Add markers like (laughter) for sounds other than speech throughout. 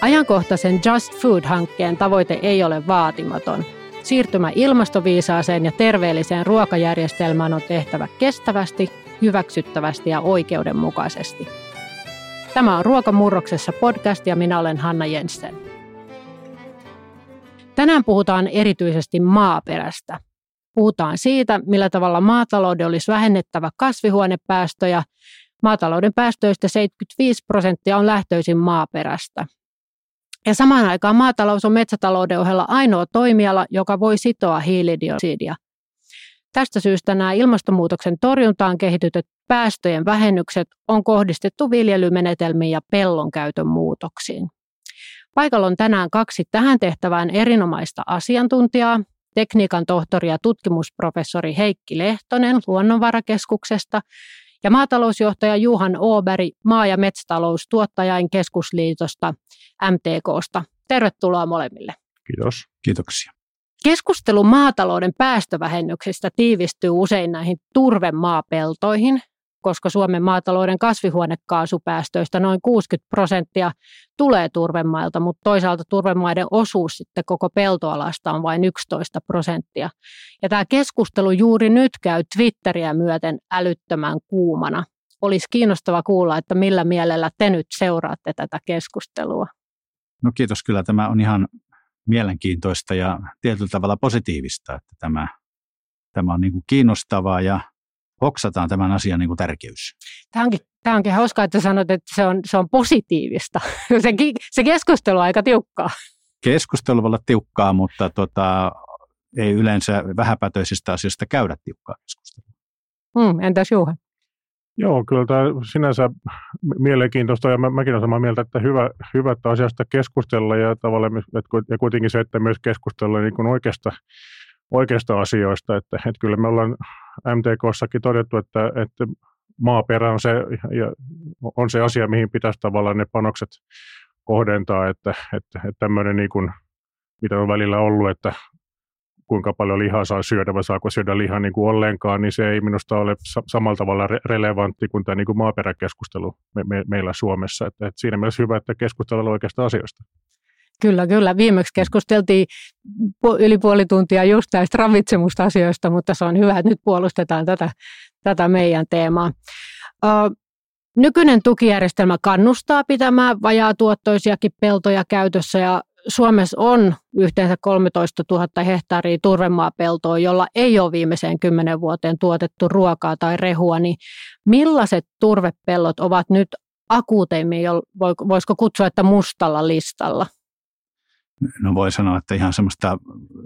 Ajankohtaisen Just Food-hankkeen tavoite ei ole vaatimaton. Siirtymä ilmastoviisaaseen ja terveelliseen ruokajärjestelmään on tehtävä kestävästi, hyväksyttävästi ja oikeudenmukaisesti. Tämä on Ruokamurroksessa podcast ja minä olen Hanna Jensen. Tänään puhutaan erityisesti maaperästä. Puhutaan siitä, millä tavalla maatalouden olisi vähennettävä kasvihuonepäästöjä. Maatalouden päästöistä 75 prosenttia on lähtöisin maaperästä. Ja samaan aikaan maatalous on metsätalouden ohella ainoa toimiala, joka voi sitoa hiilidioksidia. Tästä syystä nämä ilmastonmuutoksen torjuntaan kehitytyt päästöjen vähennykset on kohdistettu viljelymenetelmiin ja pellon käytön muutoksiin. Paikalla on tänään kaksi tähän tehtävään erinomaista asiantuntijaa, tekniikan tohtori ja tutkimusprofessori Heikki Lehtonen Luonnonvarakeskuksesta ja maatalousjohtaja Juhan Ooberi maa- ja metsätaloustuottajain keskusliitosta MTKsta. Tervetuloa molemmille. Kiitos. Kiitoksia. Keskustelu maatalouden päästövähennyksistä tiivistyy usein näihin turvemaapeltoihin, koska Suomen maatalouden kasvihuonekaasupäästöistä noin 60 prosenttia tulee turvemailta, mutta toisaalta turvemaiden osuus sitten koko peltoalasta on vain 11 prosenttia. Ja tämä keskustelu juuri nyt käy Twitteriä myöten älyttömän kuumana. Olisi kiinnostava kuulla, että millä mielellä te nyt seuraatte tätä keskustelua. No kiitos, kyllä tämä on ihan mielenkiintoista ja tietyllä tavalla positiivista, että tämä, tämä on niin kuin kiinnostavaa ja hoksataan tämän asian niin kuin tärkeys. Tämä onkin, tämä onkin hauskaa, että sanot, että se on, se on positiivista. (laughs) Se, se keskustelu on aika tiukkaa. Keskustelu voi olla tiukkaa, mutta tota, ei yleensä vähäpätöisistä asioista käydä tiukkaa keskustelua. Hmm, entäs Juha? Joo, kyllä tämä sinänsä mielenkiintoista ja mä, mäkin olen samaa mieltä, että hyvä, hyvä että asiasta keskustella ja tavallaan ja kuitenkin se, että myös keskustella niin kuin oikeasta, oikeasta asioista, että, että kyllä me ollaan MTKssakin todettu, että, että maaperä on se, ja on se asia, mihin pitäisi tavallaan ne panokset kohdentaa, että, että, että tämmöinen niin kuin, mitä on välillä ollut, että kuinka paljon lihaa saa syödä vai saako syödä lihaa niin kuin ollenkaan, niin se ei minusta ole samalla tavalla re- relevantti kuin tämä niin kuin maaperäkeskustelu me- me- meillä Suomessa. Että, että siinä mielessä hyvä, että keskustellaan oikeasta asioista. Kyllä, kyllä. Viimeksi keskusteltiin yli puoli tuntia just näistä ravitsemusasioista, mutta se on hyvä, että nyt puolustetaan tätä, tätä meidän teemaa. Nykyinen tukijärjestelmä kannustaa pitämään vajaa tuottoisiakin peltoja käytössä ja Suomessa on yhteensä 13 000 hehtaaria turvemaapeltoa, jolla ei ole viimeiseen kymmenen vuoteen tuotettu ruokaa tai rehua, niin millaiset turvepellot ovat nyt akuuteimmin, voisiko kutsua, että mustalla listalla? No voi sanoa, että ihan semmoista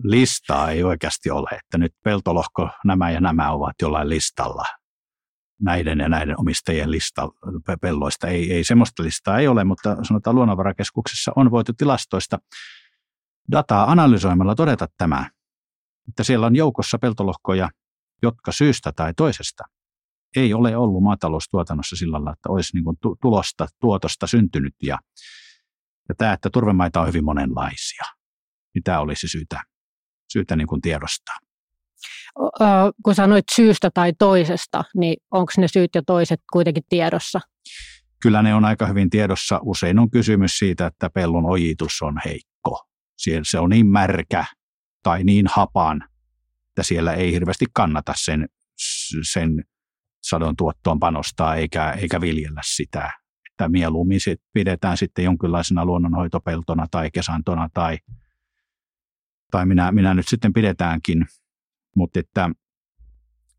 listaa ei oikeasti ole, että nyt peltolohko nämä ja nämä ovat jollain listalla näiden ja näiden omistajien lista pelloista. Ei, ei semmoista listaa ei ole, mutta sanotaan luonnonvarakeskuksessa on voitu tilastoista dataa analysoimalla todeta tämä, että siellä on joukossa peltolohkoja, jotka syystä tai toisesta ei ole ollut maataloustuotannossa sillä lailla, että olisi niin tulosta, tuotosta syntynyt. Ja, ja tämä, että turvemaita on hyvin monenlaisia, niin tämä olisi syytä, syytä niin kuin tiedostaa kun sanoit syystä tai toisesta, niin onko ne syyt ja toiset kuitenkin tiedossa? Kyllä ne on aika hyvin tiedossa. Usein on kysymys siitä, että pellon ojitus on heikko. Siellä se on niin märkä tai niin hapan, että siellä ei hirveästi kannata sen, sen sadon tuottoon panostaa eikä, eikä viljellä sitä. Että mieluummin sit pidetään sitten jonkinlaisena luonnonhoitopeltona tai kesantona tai, tai minä, minä nyt sitten pidetäänkin mutta että,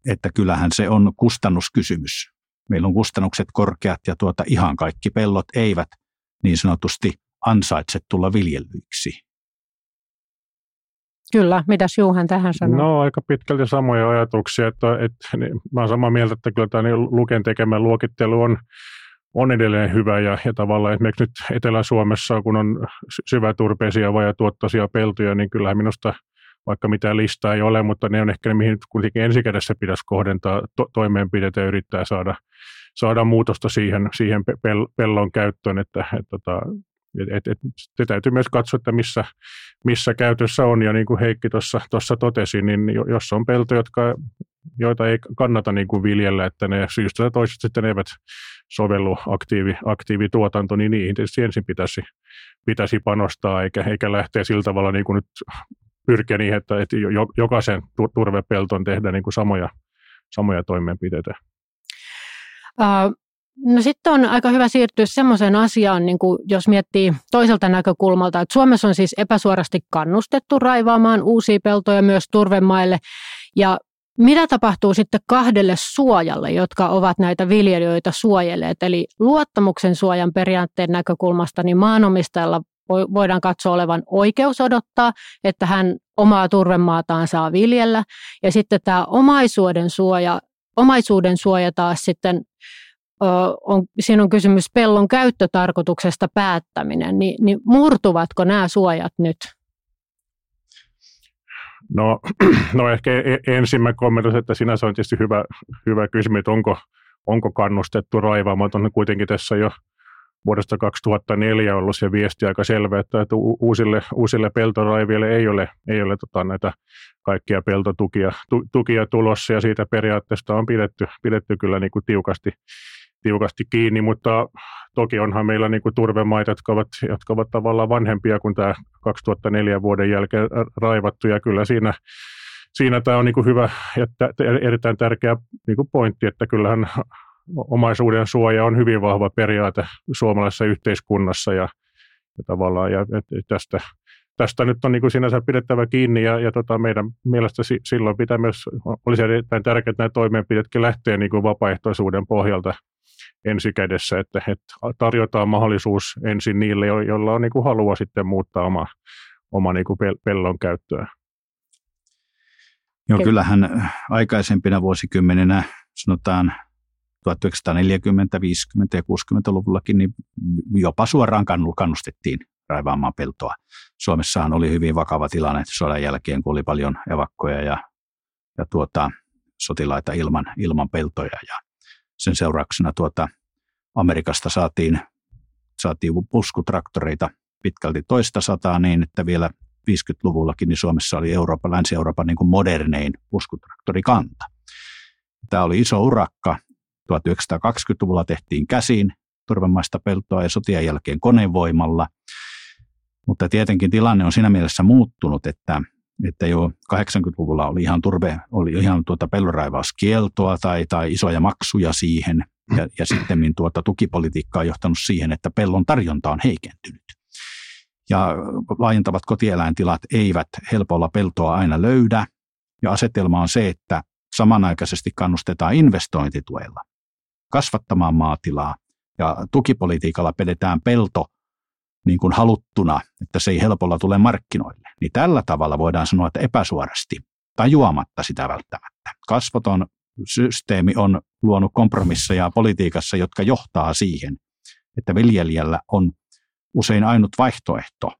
että kyllähän se on kustannuskysymys. Meillä on kustannukset korkeat ja tuota ihan kaikki pellot eivät niin sanotusti ansaitse tulla viljellyiksi. Kyllä, mitäs Juhan tähän sanoo? No aika pitkälti samoja ajatuksia, että, että niin, mä olen samaa mieltä, että kyllä tämä niin Luken tekemä luokittelu on, on edelleen hyvä ja, ja tavallaan esimerkiksi nyt Etelä-Suomessa, kun on syväturpeisia vai tuottoisia peltoja, niin kyllähän minusta – vaikka mitään listaa ei ole, mutta ne on ehkä ne, mihin kuitenkin ensikädessä pitäisi kohdentaa to- toimeenpiteitä ja yrittää saada, saada muutosta siihen, siihen pel- pellon käyttöön, että et, tota, et, et, se täytyy myös katsoa, että missä, missä käytössä on, ja niin kuin Heikki tuossa totesi, niin jos on pelto, jotka joita ei kannata niin kuin viljellä, että ne syystä tai toisesta sitten eivät sovellu aktiivi, aktiivituotanto, niin niihin tietysti ensin pitäisi, pitäisi panostaa, eikä, eikä lähteä sillä tavalla niin kuin nyt pyrkiä niin, että, että jokaisen turvepelton tehdä niin kuin samoja, samoja toimenpiteitä. Uh, No sitten on aika hyvä siirtyä semmoiseen asiaan, niin kuin jos miettii toiselta näkökulmalta, että Suomessa on siis epäsuorasti kannustettu raivaamaan uusia peltoja myös turvemaille. Ja mitä tapahtuu sitten kahdelle suojalle, jotka ovat näitä viljelijöitä suojelleet? Eli luottamuksen suojan periaatteen näkökulmasta, niin maanomistajalla voidaan katsoa olevan oikeus odottaa, että hän omaa turvemaataan saa viljellä. Ja sitten tämä omaisuuden suoja, omaisuuden suoja taas sitten on, siinä on kysymys pellon käyttötarkoituksesta päättäminen, niin, niin murtuvatko nämä suojat nyt? No, (clears throat) no ehkä e, ensin mä kommentoisin, että sinänsä on tietysti hyvä, hyvä kysymys, että onko, onko kannustettu raivaamaan. On kuitenkin tässä jo vuodesta 2004 ollut se viesti aika selvä, että, että uusille, uusille peltoraiville ei ole, ei ole tota, näitä kaikkia peltotukia tu, tukia tulossa, ja siitä periaatteesta on pidetty, pidetty kyllä niin kuin tiukasti, tiukasti kiinni, mutta toki onhan meillä niin kuin turvemaita, jotka ovat, jotka ovat tavallaan vanhempia kuin tämä 2004 vuoden jälkeen raivattu, ja kyllä siinä, siinä tämä on niin kuin hyvä ja erittäin tärkeä niin kuin pointti, että kyllähän omaisuuden suoja on hyvin vahva periaate suomalaisessa yhteiskunnassa, ja, ja tavallaan ja, tästä, tästä nyt on niin kuin sinänsä pidettävä kiinni ja, ja tota meidän mielestä silloin pitää myös, olisi erittäin tärkeää, että nämä toimenpiteetkin lähtee niin kuin vapaaehtoisuuden pohjalta ensikädessä, että, että tarjotaan mahdollisuus ensin niille, joilla on niin kuin halua sitten muuttaa oma, oma niin kuin pellon käyttöä. Joo, kyllähän aikaisempina vuosikymmeninä, sanotaan 1940, 50 ja 60-luvullakin, niin jopa suoraan kannustettiin raivaamaan peltoa. Suomessahan oli hyvin vakava tilanne sodan jälkeen, kun oli paljon evakkoja ja, ja tuota, sotilaita ilman, ilman peltoja. Ja sen seurauksena tuota, Amerikasta saatiin, saatiin puskutraktoreita pitkälti toista sataa niin, että vielä 50-luvullakin niin Suomessa oli Euroopan, Länsi-Euroopan niin kuin modernein puskutraktorikanta. Tämä oli iso urakka. 1920-luvulla tehtiin käsin turvemaista peltoa ja sotien jälkeen konevoimalla. Mutta tietenkin tilanne on siinä mielessä muuttunut, että että jo 80-luvulla oli ihan turve, oli ihan tuota pelloraivauskieltoa tai, tai isoja maksuja siihen, ja, ja sitten tuota tukipolitiikka on johtanut siihen, että pellon tarjonta on heikentynyt. Ja laajentavat kotieläintilat eivät helpolla peltoa aina löydä, ja asetelma on se, että samanaikaisesti kannustetaan investointituella kasvattamaan maatilaa, ja tukipolitiikalla pidetään pelto niin kuin haluttuna, että se ei helpolla tule markkinoille, niin tällä tavalla voidaan sanoa, että epäsuorasti, tajuamatta sitä välttämättä. Kasvoton systeemi on luonut kompromisseja politiikassa, jotka johtaa siihen, että viljelijällä on usein ainut vaihtoehto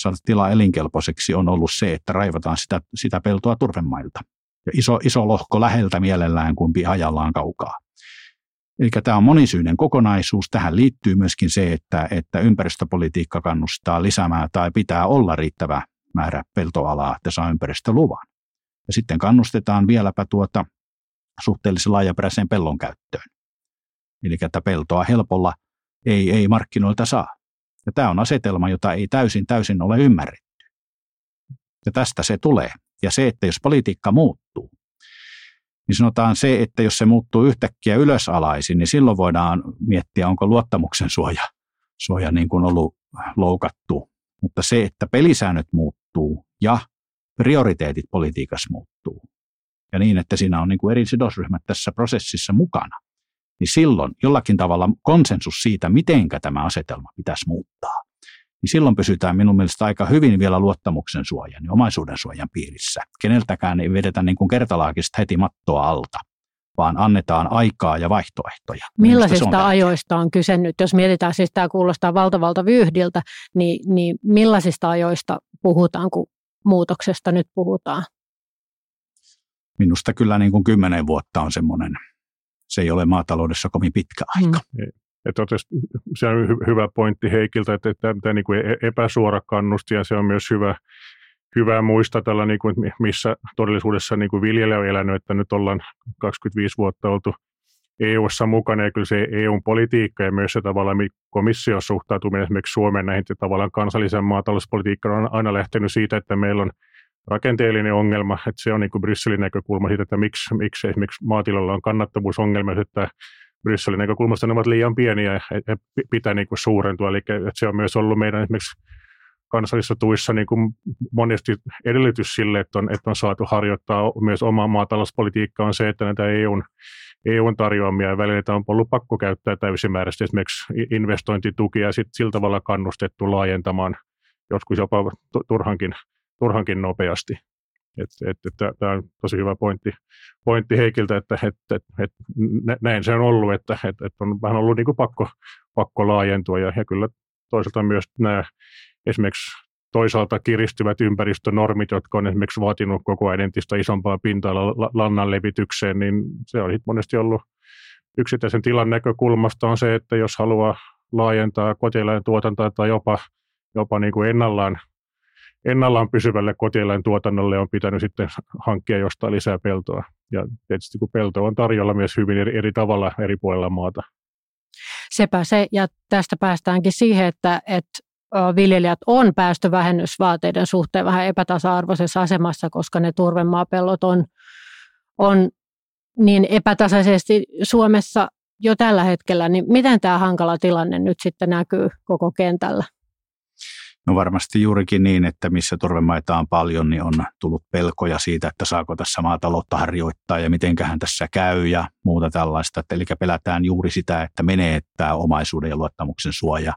saada tila elinkelpoiseksi on ollut se, että raivataan sitä, sitä peltoa turvemailta. Ja iso, iso lohko läheltä mielellään kumpi ajallaan kaukaa. Eli tämä on monisyinen kokonaisuus. Tähän liittyy myöskin se, että, että ympäristöpolitiikka kannustaa lisäämään tai pitää olla riittävä määrä peltoalaa, että saa ympäristöluvan. Ja sitten kannustetaan vieläpä tuota suhteellisen laajaperäiseen pellon käyttöön. Eli että peltoa helpolla ei, ei markkinoilta saa. Ja tämä on asetelma, jota ei täysin täysin ole ymmärretty. Ja tästä se tulee. Ja se, että jos politiikka muuttuu, niin sanotaan se, että jos se muuttuu yhtäkkiä ylösalaisin, niin silloin voidaan miettiä, onko luottamuksen suoja, suoja niin kuin ollut loukattu. Mutta se, että pelisäännöt muuttuu ja prioriteetit politiikassa muuttuu, ja niin, että siinä on niin kuin eri sidosryhmät tässä prosessissa mukana, niin silloin jollakin tavalla konsensus siitä, mitenkä tämä asetelma pitäisi muuttaa, niin silloin pysytään minun mielestä aika hyvin vielä luottamuksen suojan ja omaisuuden suojan piirissä. Keneltäkään ei vedetä niin kuin kertalaakista heti mattoa alta, vaan annetaan aikaa ja vaihtoehtoja. Millaisista on ajoista on kyse nyt? Jos mietitään, siis tämä kuulostaa valtavalta vyyhdiltä, niin, niin millaisista ajoista puhutaan, kun muutoksesta nyt puhutaan? Minusta kyllä niin kuin kymmenen vuotta on semmoinen, se ei ole maataloudessa kovin pitkä aika. Mm. Että se on hy- hyvä pointti Heikiltä, että, tämä niin kuin e-, epäsuora kannusti ja se on myös hyvä, hyvä muistaa tällä, niin kuin, missä todellisuudessa niin kuin viljelijä on elänyt, että nyt ollaan 25 vuotta oltu EU-ssa mukana. Ja kyllä se EU-politiikka ja myös se tavallaan komission suhtautuminen esimerkiksi Suomen näihin tavallaan kansallisen maatalouspolitiikkaan on aina lähtenyt siitä, että meillä on rakenteellinen ongelma, että se on niin kuin Brysselin näkökulma siitä, että miksi, miksi esimerkiksi maatilalla on kannattavuusongelma, että Brysselin näkökulmasta ne ovat liian pieniä ja pitää niin kuin suurentua. Eli että se on myös ollut meidän esimerkiksi kansallisissa tuissa niin kuin monesti edellytys sille, että on, että on saatu harjoittaa myös omaa maatalouspolitiikkaa on se, että näitä EUn, EUn tarjoamia välineitä on ollut pakko käyttää täysimääräisesti esimerkiksi investointitukia ja sitten sillä tavalla kannustettu laajentamaan joskus jopa turhankin, turhankin nopeasti. Et, et, et, Tämä on tosi hyvä pointti, pointti Heikiltä, että et, et, et, näin se on ollut, että et, et on vähän ollut niin kuin pakko, pakko laajentua. Ja, ja kyllä toisaalta myös nämä esimerkiksi toisaalta kiristyvät ympäristönormit, jotka on esimerkiksi vaatinut koko ajan entistä isompaa pinta-alaa lannan levitykseen, niin se on monesti ollut yksittäisen tilan näkökulmasta on se, että jos haluaa laajentaa kotieläintuotantoa tai jopa, jopa niin kuin ennallaan, ennallaan pysyvälle kotieläintuotannolle on pitänyt sitten hankkia jostain lisää peltoa. Ja tietysti kun pelto on tarjolla myös hyvin eri, eri tavalla eri puolilla maata. Sepä se, ja tästä päästäänkin siihen, että, että viljelijät on päästövähennysvaateiden suhteen vähän epätasa-arvoisessa asemassa, koska ne turvemaapellot on, on niin epätasaisesti Suomessa jo tällä hetkellä, niin miten tämä hankala tilanne nyt sitten näkyy koko kentällä? No varmasti juurikin niin, että missä turvemaita on paljon, niin on tullut pelkoja siitä, että saako tässä maataloutta harjoittaa ja mitenköhän tässä käy ja muuta tällaista. Eli pelätään juuri sitä, että menee tämä omaisuuden ja luottamuksen suoja.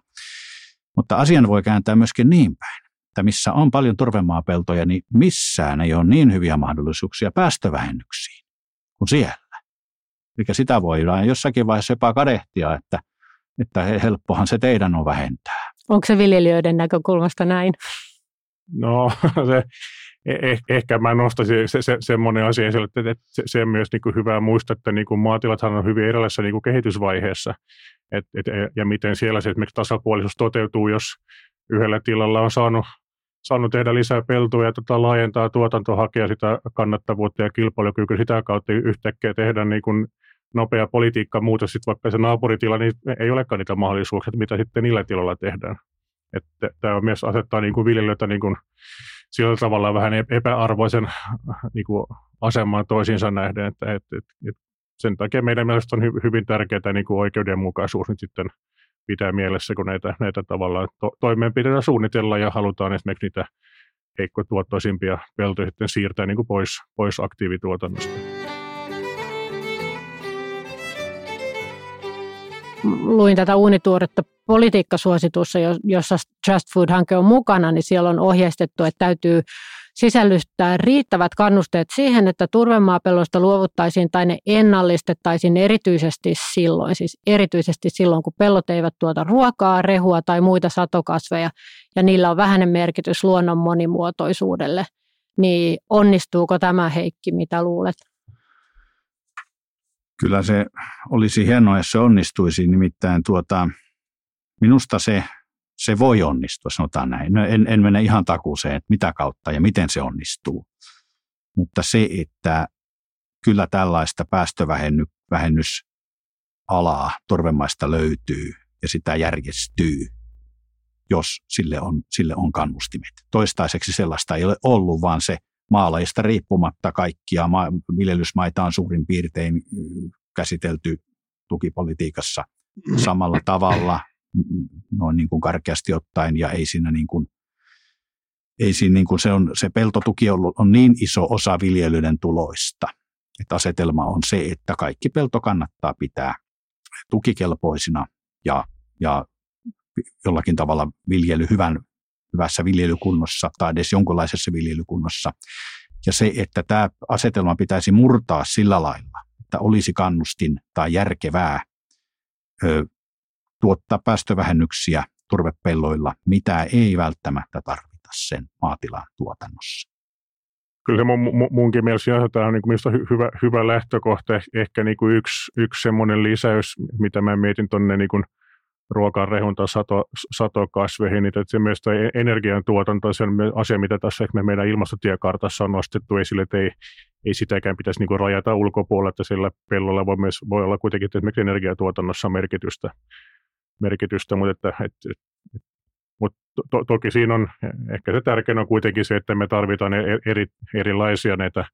Mutta asian voi kääntää myöskin niin päin, että missä on paljon turvemaapeltoja, niin missään ei ole niin hyviä mahdollisuuksia päästövähennyksiin kuin siellä. Eli sitä voidaan jossakin vaiheessa jopa kadehtia, että, että helppohan se teidän on vähentää. Onko se viljelijöiden näkökulmasta näin? No (laughs) se, eh, ehkä mä nostaisin se, se, semmoinen asia esille, että, se, se on myös niin kuin hyvä muistaa, että niin kuin maatilathan on hyvin erilaisessa niin kuin kehitysvaiheessa. Et, et, ja miten siellä se esimerkiksi tasapuolisuus toteutuu, jos yhdellä tilalla on saanut, saanut tehdä lisää peltoa ja tota, laajentaa tuotantoa, hakea sitä kannattavuutta ja kilpailukykyä sitä kautta yhtäkkiä tehdä niin kuin nopea politiikka muutos, sitten vaikka se naapuritila, niin ei olekaan niitä mahdollisuuksia, mitä sitten niillä tiloilla tehdään. Että tämä myös asettaa niin kuin viljelijöitä niin kuin sillä tavalla vähän epäarvoisen niin kuin asemaan toisiinsa nähden, että, että, että, että sen takia meidän mielestä on hy, hyvin tärkeää niin kuin oikeudenmukaisuus nyt sitten pitää mielessä, kun näitä, näitä tavallaan to, toimenpiteitä suunnitellaan ja halutaan esimerkiksi niitä heikkotuottoisimpia peltoja sitten siirtää niin kuin pois, pois aktiivituotannosta. Luin tätä uunituoretta politiikkasuositussa, jossa Just Food-hanke on mukana, niin siellä on ohjeistettu, että täytyy sisällyttää riittävät kannusteet siihen, että turvemaapelloista luovuttaisiin tai ne ennallistettaisiin erityisesti silloin, siis erityisesti silloin, kun pellot eivät tuota ruokaa, rehua tai muita satokasveja, ja niillä on vähäinen merkitys luonnon monimuotoisuudelle. Niin onnistuuko tämä Heikki, mitä luulet? Kyllä se olisi hienoa, jos se onnistuisi, nimittäin tuota, minusta se se voi onnistua, sanotaan näin. No en, en mene ihan takuuseen, että mitä kautta ja miten se onnistuu. Mutta se, että kyllä tällaista päästövälhennysalaa torvemaista löytyy ja sitä järjestyy, jos sille on, sille on kannustimet. Toistaiseksi sellaista ei ole ollut, vaan se maalajista riippumatta kaikkia ma- viljelysmaita on suurin piirtein käsitelty tukipolitiikassa samalla tavalla noin niin kuin karkeasti ottaen ja ei siinä niin kuin, ei siinä niin kuin se, on, se peltotuki on, on niin iso osa viljelyiden tuloista, että asetelma on se, että kaikki pelto kannattaa pitää tukikelpoisina ja, ja jollakin tavalla viljely hyvän, hyvässä viljelykunnossa tai edes jonkunlaisessa viljelykunnossa. Ja se, että tämä asetelma pitäisi murtaa sillä lailla, että olisi kannustin tai järkevää ö, tuottaa päästövähennyksiä turvepelloilla, mitä ei välttämättä tarvita sen maatilan tuotannossa. Kyllä se mun, munkin mielestä tämä on niin kuin hyvä, hyvä lähtökohta. Ehkä niin kuin yksi, yksi semmoinen lisäys, mitä mä mietin tuonne niin ruokaan, rehun tai sato, satokasveihin, niin että myös energiantuotanto on se asia, mitä tässä me meidän ilmastotiekartassa on nostettu esille, että ei, ei sitäkään pitäisi niin rajata ulkopuolella, että sillä pellolla voi, myös, voi olla kuitenkin esimerkiksi energiatuotannossa merkitystä, merkitystä mutta, että, että, mutta to, toki siinä on, ehkä se tärkein on kuitenkin se, että me tarvitaan e-, eri, erilaisia näitä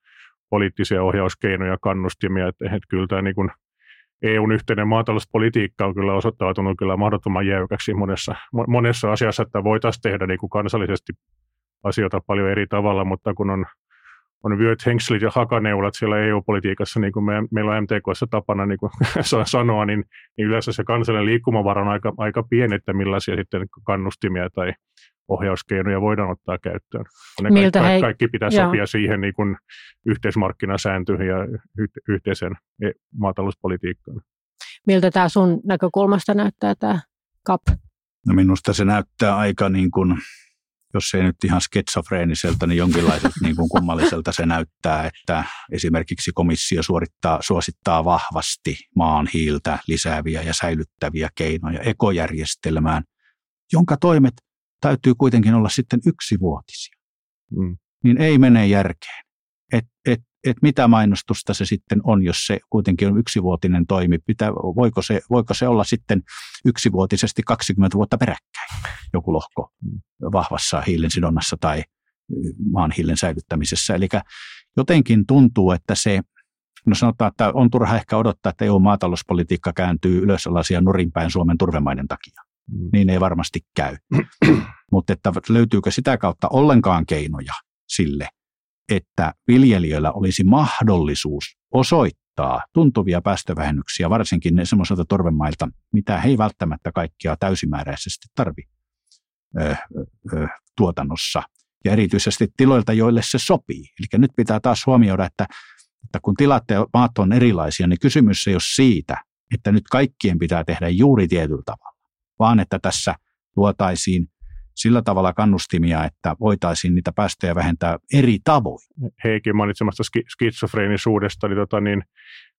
poliittisia ohjauskeinoja, kannustimia, että, että kyllä tämä niin kuin EUn yhteinen maatalouspolitiikka on kyllä osoittautunut kyllä mahdottoman jäykäksi monessa, monessa asiassa, että voitaisiin tehdä niin kuin kansallisesti asioita paljon eri tavalla, mutta kun on, on vyöt, hengslit ja hakaneulat siellä EU-politiikassa, niin kuin me, meillä on MTKssa tapana niin kuin (laughs) sanoa, niin, niin yleensä se kansallinen liikkumavara on aika, aika pieni, että millaisia sitten kannustimia tai ohjauskeinoja voidaan ottaa käyttöön. Ne Miltä kaikki, hei... kaikki pitää Joo. sopia siihen niin kuin yhteismarkkinasääntöihin ja yhteiseen e- maatalouspolitiikkaan. Miltä tämä sun näkökulmasta näyttää tämä CAP? No minusta se näyttää aika niin kuin, jos ei nyt ihan sketsofreeniselta, niin jonkinlaiselta (laughs) niin kuin kummalliselta se näyttää, että esimerkiksi komissio suorittaa, suosittaa vahvasti maan hiiltä lisääviä ja säilyttäviä keinoja ekojärjestelmään, jonka toimet täytyy kuitenkin olla sitten yksivuotisia. Mm. Niin ei mene järkeen. Et, et, et mitä mainostusta se sitten on, jos se kuitenkin on yksivuotinen toimi? Pitä, voiko, se, voiko se olla sitten yksivuotisesti 20 vuotta peräkkäin joku lohko mm. vahvassa hiilen sidonnassa tai maan hiilen säilyttämisessä? Eli jotenkin tuntuu, että se No sanotaan, että on turha ehkä odottaa, että EU-maatalouspolitiikka kääntyy ylös alaisia nurinpäin Suomen turvemaiden takia. Mm. Niin ei varmasti käy. (clears throat) Mutta että löytyykö sitä kautta ollenkaan keinoja sille, että viljelijöillä olisi mahdollisuus osoittaa tuntuvia päästövähennyksiä, varsinkin ne semmoiselta torvemailta, mitä he ei välttämättä kaikkia täysimääräisesti tarvi ö, ö, tuotannossa. Ja erityisesti tiloilta, joille se sopii. Eli nyt pitää taas huomioida, että, että kun tilat ja maat on erilaisia, niin kysymys ei ole siitä, että nyt kaikkien pitää tehdä juuri tietyllä tavalla vaan että tässä luotaisiin sillä tavalla kannustimia, että voitaisiin niitä päästöjä vähentää eri tavoin. Heikin mainitsemasta skitsofreenisuudesta, niin, tota, niin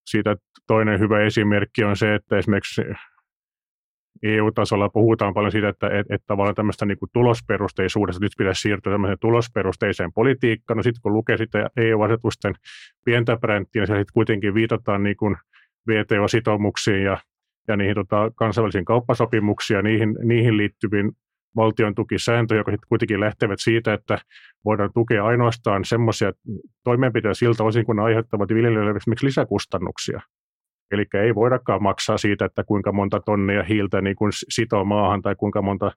siitä toinen hyvä esimerkki on se, että esimerkiksi EU-tasolla puhutaan paljon siitä, että, että, että tavallaan tämmöistä niin kuin tulosperusteisuudesta nyt pitäisi siirtyä tämmöiseen tulosperusteiseen politiikkaan. No sitten kun lukee sitä EU-asetusten pientä bränttiä, niin sitten kuitenkin viitataan niin kuin VTO-sitoumuksiin ja ja niihin tota, kansainvälisiin kauppasopimuksiin ja niihin, niihin liittyviin valtion tukisääntöjä, jotka sitten kuitenkin lähtevät siitä, että voidaan tukea ainoastaan semmoisia toimenpiteitä siltä osin, kun ne aiheuttavat viljelijöille esimerkiksi lisäkustannuksia. Eli ei voidakaan maksaa siitä, että kuinka monta tonnia hiiltä niin kuin sitoo maahan tai kuinka monta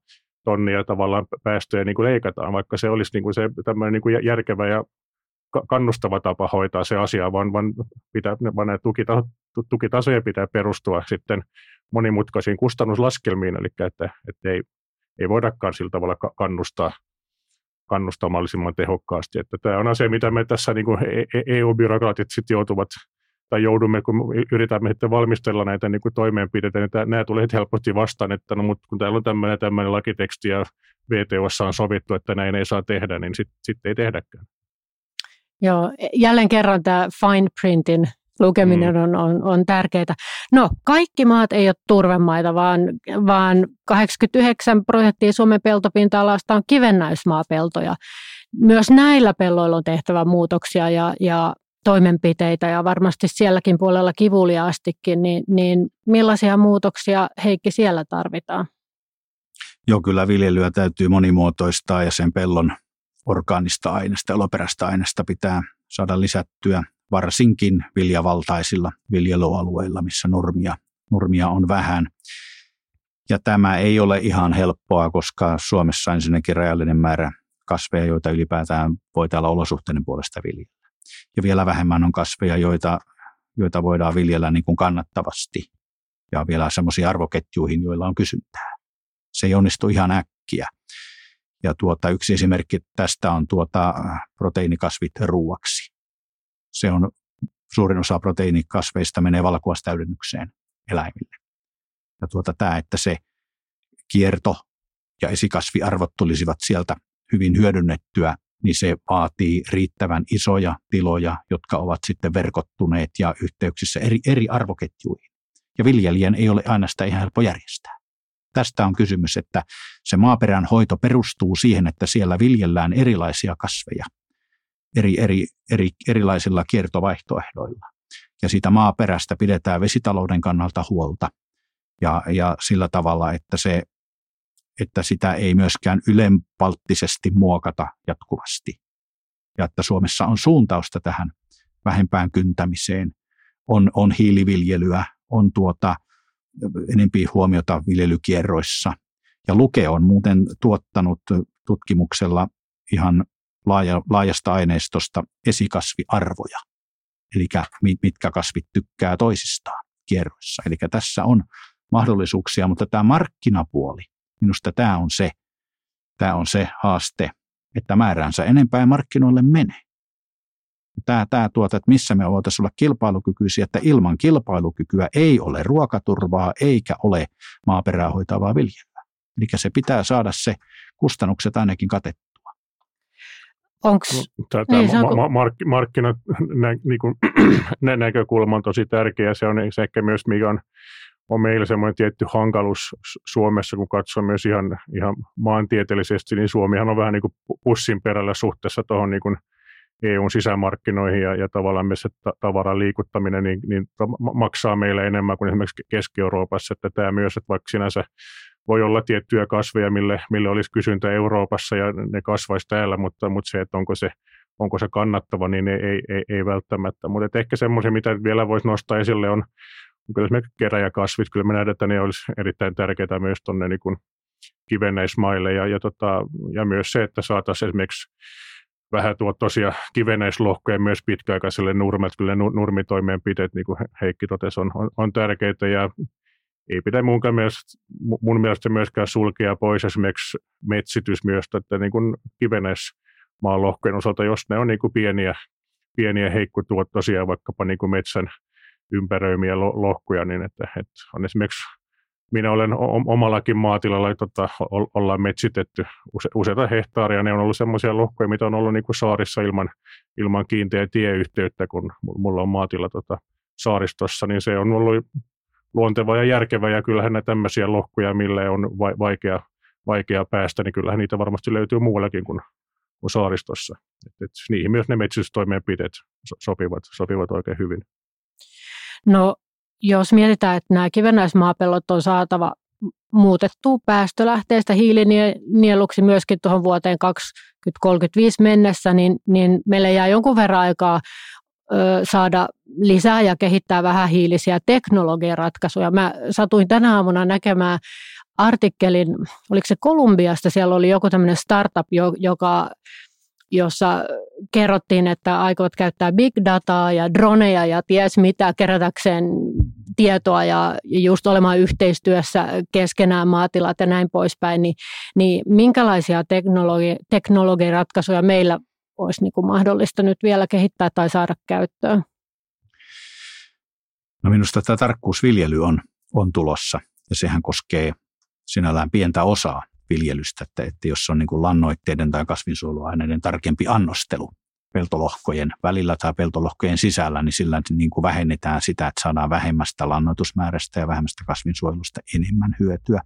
tonnia tavallaan päästöjä niin kuin leikataan, vaikka se olisi niin kuin se tämmöinen niin kuin järkevä ja kannustava tapa hoitaa se asia, vaan, vaan, pitää, vaan tukitaso, tukitasoja pitää perustua sitten monimutkaisiin kustannuslaskelmiin, eli että, että ei, ei voidakaan sillä tavalla kannustaa, kannustaa mahdollisimman tehokkaasti. Että tämä on asia, mitä me tässä niin kuin EU-byrokraatit e, e sitten joutuvat tai joudumme, kun yritämme sitten valmistella näitä niin kuin toimeenpiteitä, niin tämä, nämä tulee helposti vastaan, että no, mutta kun täällä on tämmöinen, tämmöinen lakiteksti ja VTOssa on sovittu, että näin ei saa tehdä, niin sitten sit ei tehdäkään. Joo, jälleen kerran tämä fine printin lukeminen mm. on, on, on tärkeää. No, kaikki maat ei ole turvemaita, vaan, vaan 89 prosenttia Suomen peltopinta-alasta on kivennäismaapeltoja. Myös näillä pelloilla on tehtävä muutoksia ja, ja toimenpiteitä ja varmasti sielläkin puolella kivuliaastikin, niin, niin millaisia muutoksia Heikki siellä tarvitaan? Joo, kyllä viljelyä täytyy monimuotoistaa ja sen pellon orgaanista aineesta, eloperäistä aineesta pitää saada lisättyä varsinkin viljavaltaisilla viljelyalueilla, missä nurmia, nurmia on vähän. Ja tämä ei ole ihan helppoa, koska Suomessa ensinnäkin rajallinen määrä kasveja, joita ylipäätään voi täällä olosuhteiden puolesta viljellä. Ja vielä vähemmän on kasveja, joita, joita voidaan viljellä niin kuin kannattavasti. Ja vielä semmoisiin arvoketjuihin, joilla on kysyntää. Se ei onnistu ihan äkkiä. Ja tuota, yksi esimerkki tästä on tuota proteiinikasvit ruuaksi. Se on suurin osa proteiinikasveista menee valkuaistäydennykseen eläimille. Ja tuota, tämä, että se kierto ja esikasviarvot tulisivat sieltä hyvin hyödynnettyä, niin se vaatii riittävän isoja tiloja, jotka ovat sitten verkottuneet ja yhteyksissä eri, eri arvoketjuihin. Ja viljelijän ei ole aina sitä ihan helppo järjestää. tästä on kysymys, että se maaperän hoito perustuu siihen, että siellä viljellään erilaisia kasveja eri, eri, eri, erilaisilla kiertovaihtoehdoilla. Ja siitä maaperästä pidetään vesitalouden kannalta huolta ja, ja sillä tavalla, että, se, että sitä ei myöskään ylenpalttisesti muokata jatkuvasti. Ja että Suomessa on suuntausta tähän vähempään kyntämiseen, on, on hiiliviljelyä, on tuota, enempi huomiota viljelykierroissa. Ja Luke on muuten tuottanut tutkimuksella ihan laaja, laajasta aineistosta esikasviarvoja, eli mitkä kasvit tykkää toisistaan kierroissa. Eli tässä on mahdollisuuksia, mutta tämä markkinapuoli, minusta tämä on se, tämä on se haaste, että määränsä enempää markkinoille menee. Tämä, tämä tuota, että missä me voitaisiin olla kilpailukykyisiä, että ilman kilpailukykyä ei ole ruokaturvaa eikä ole maaperää hoitavaa viljelyä. Eli se pitää saada se kustannukset ainakin katettua. Onko Tämä niin, ma- mark, markkinat nä, niin kuin, (clears throat) nä, näkökulma on tosi tärkeä. Se on ehkä myös, mikä on, on meillä semmoinen tietty hankaluus Suomessa, kun katsoo myös ihan, ihan maantieteellisesti, niin Suomihan on vähän niin kuin pussin perällä suhteessa tuohon niin kuin EUn sisämarkkinoihin ja, ja tavallaan myös se tavaran liikuttaminen niin, niin maksaa meille enemmän kuin esimerkiksi Keski-Euroopassa, että tämä myös, että vaikka sinänsä voi olla tiettyjä kasveja, mille, mille olisi kysyntä Euroopassa ja ne kasvaisi täällä, mutta, mutta se, että onko se, onko se kannattava, niin ei, ei, ei, välttämättä. Mutta ehkä semmoisia, mitä vielä voisi nostaa esille, on, on kyllä esimerkiksi keräjäkasvit. Kyllä me nähdään, että ne olisi erittäin tärkeää myös tuonne niin kivennäismaille ja, ja, tota, ja myös se, että saataisiin esimerkiksi vähän tuottoisia kivennäislohkoja myös pitkäaikaiselle nurmet. Kyllä nurmitoimeenpiteet, niin kuin Heikki totesi, on, on, on tärkeitä ja ei pidä mun mielestä, mun mielestä myöskään sulkea pois esimerkiksi metsitys myös, että niin kuin maan lohkojen osalta, jos ne on niin kuin pieniä, pieniä heikkotuottoisia, vaikkapa niin kuin metsän ympäröimiä lohkoja, niin että, että on esimerkiksi minä olen omallakin maatilalla, tota, ollaan metsitetty use, useita hehtaaria. Ne on ollut sellaisia lohkoja, mitä on ollut niin kuin saarissa ilman, ilman kiinteä tieyhteyttä, kun mulla on maatila tota, saaristossa, niin se on ollut luonteva ja järkevä, ja kyllähän näitä tämmöisiä lohkoja, mille on vaikea, vaikea päästä, niin kyllähän niitä varmasti löytyy muuallakin kuin, kuin saaristossa. Et, et niihin myös ne metsitystoimenpiteet sopivat, sopivat oikein hyvin. No, jos mietitään, että nämä kivennäismaapellot on saatava muutettua päästölähteestä hiilinieluksi myöskin tuohon vuoteen 2035 mennessä, niin, niin meillä jää jonkun verran aikaa saada lisää ja kehittää vähän hiilisiä teknologiaratkaisuja. Mä satuin tänä aamuna näkemään artikkelin, oliko se Kolumbiasta, siellä oli joku tämmöinen startup, joka, jossa kerrottiin, että aikovat käyttää big dataa ja droneja ja ties mitä kerätäkseen tietoa ja just olemaan yhteistyössä keskenään maatilat ja näin poispäin, niin, niin minkälaisia teknologi- teknologiaratkaisuja meillä olisi niin kuin mahdollista nyt vielä kehittää tai saada käyttöön? No minusta tämä tarkkuusviljely on, on tulossa ja sehän koskee sinällään pientä osaa viljelystä, että, että jos on niin kuin lannoitteiden tai kasvinsuojeluaineiden tarkempi annostelu peltolohkojen välillä tai peltolohkojen sisällä, niin sillä niin kuin vähennetään sitä, että saadaan vähemmästä lannoitusmäärästä ja vähemmästä kasvinsuojelusta enemmän hyötyä.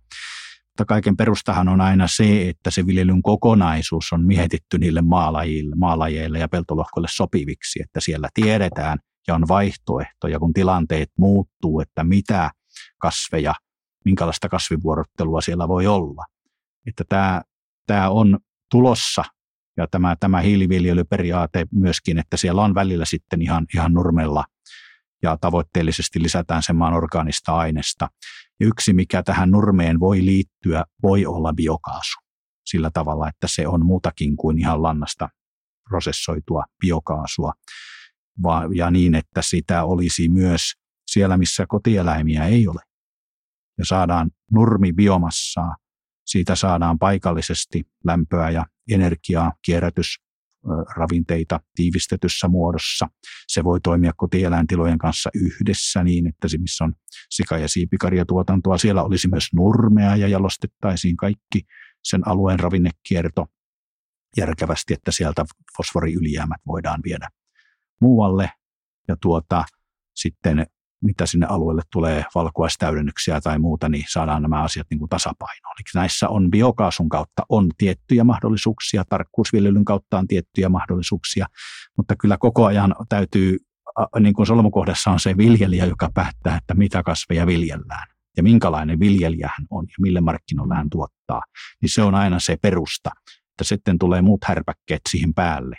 Mutta kaiken perustahan on aina se, että se viljelyn kokonaisuus on mietitty niille maalajille, maalajeille ja peltolohkoille sopiviksi, että siellä tiedetään ja on vaihtoehtoja, kun tilanteet muuttuu, että mitä kasveja, minkälaista kasvivuorottelua siellä voi olla. Että tämä, tämä on tulossa ja tämä, tämä hiiliviljelyperiaate myöskin, että siellä on välillä sitten ihan, ihan nurmella ja tavoitteellisesti lisätään sen maan orgaanista aineesta. Yksi, mikä tähän nurmeen voi liittyä, voi olla biokaasu. Sillä tavalla, että se on muutakin kuin ihan lannasta prosessoitua biokaasua, ja niin, että sitä olisi myös siellä, missä kotieläimiä ei ole. Ja saadaan nurmibiomassaa, siitä saadaan paikallisesti lämpöä ja energiaa, kierrätys, ravinteita tiivistetyssä muodossa. Se voi toimia kotieläintilojen kanssa yhdessä niin, että se missä on sika- ja siipikarjatuotantoa, siellä olisi myös nurmea ja jalostettaisiin kaikki sen alueen ravinnekierto järkevästi, että sieltä fosforiylijäämät voidaan viedä muualle. Ja tuota, sitten mitä sinne alueelle tulee, valkuaistäydennyksiä tai muuta, niin saadaan nämä asiat niin kuin tasapainoon. Eli näissä on biokaasun kautta on tiettyjä mahdollisuuksia, tarkkuusviljelyn kautta on tiettyjä mahdollisuuksia, mutta kyllä koko ajan täytyy, niin kuin solmukohdassa on se viljelijä, joka päättää, että mitä kasveja viljellään ja minkälainen viljelijä hän on ja mille markkinoille hän tuottaa, niin se on aina se perusta, että sitten tulee muut härpäkkeet siihen päälle.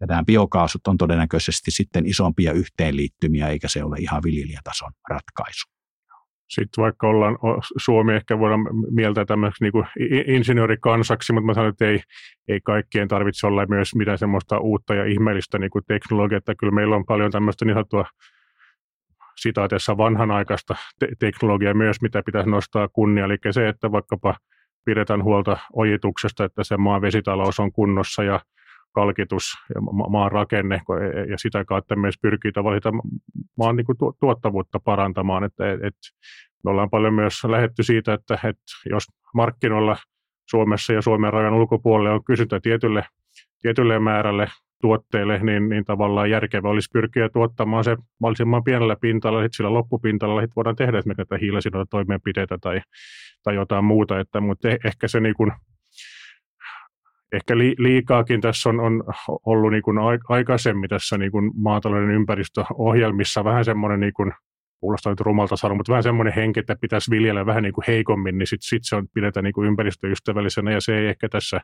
Ja nämä biokaasut on todennäköisesti sitten isompia yhteenliittymiä, eikä se ole ihan viljelijätason ratkaisu. Sitten vaikka ollaan, Suomi ehkä voidaan mieltää tämmöiseksi niin insinöörikansaksi, mutta mä sanon, että ei, ei kaikkien tarvitse olla myös mitään semmoista uutta ja ihmeellistä niin kuin teknologiaa, että kyllä meillä on paljon tämmöistä niin sanottua sitaatessa vanhanaikaista te- teknologiaa myös, mitä pitäisi nostaa kunnia. Eli se, että vaikkapa pidetään huolta ojituksesta, että se maan vesitalous on kunnossa ja kalkitus ja maan rakenne e, ja sitä kautta myös pyrkii tavallaan maan niin tuottavuutta parantamaan. Että, et, me ollaan paljon myös lähetty siitä, että, että jos markkinoilla Suomessa ja Suomen rajan ulkopuolelle on kysyntä tietylle, tietylle määrälle tuotteille, niin, niin tavallaan järkevä olisi pyrkiä tuottamaan se mahdollisimman pienellä pintalla, sitten sillä loppupintalla sit voidaan tehdä esimerkiksi näitä toimenpiteitä tai, tai jotain muuta, että, mutta eh, ehkä se niin kuin, ehkä liikaakin tässä on, on ollut niin kuin aikaisemmin tässä niin kuin maatalouden ympäristöohjelmissa vähän semmoinen niin kuin, kuulostaa nyt rumalta sanoa, mutta vähän semmoinen henki, että pitäisi viljellä vähän niin kuin heikommin, niin sitten sit se on pidetään niin kuin ympäristöystävällisenä, ja se ei ehkä tässä,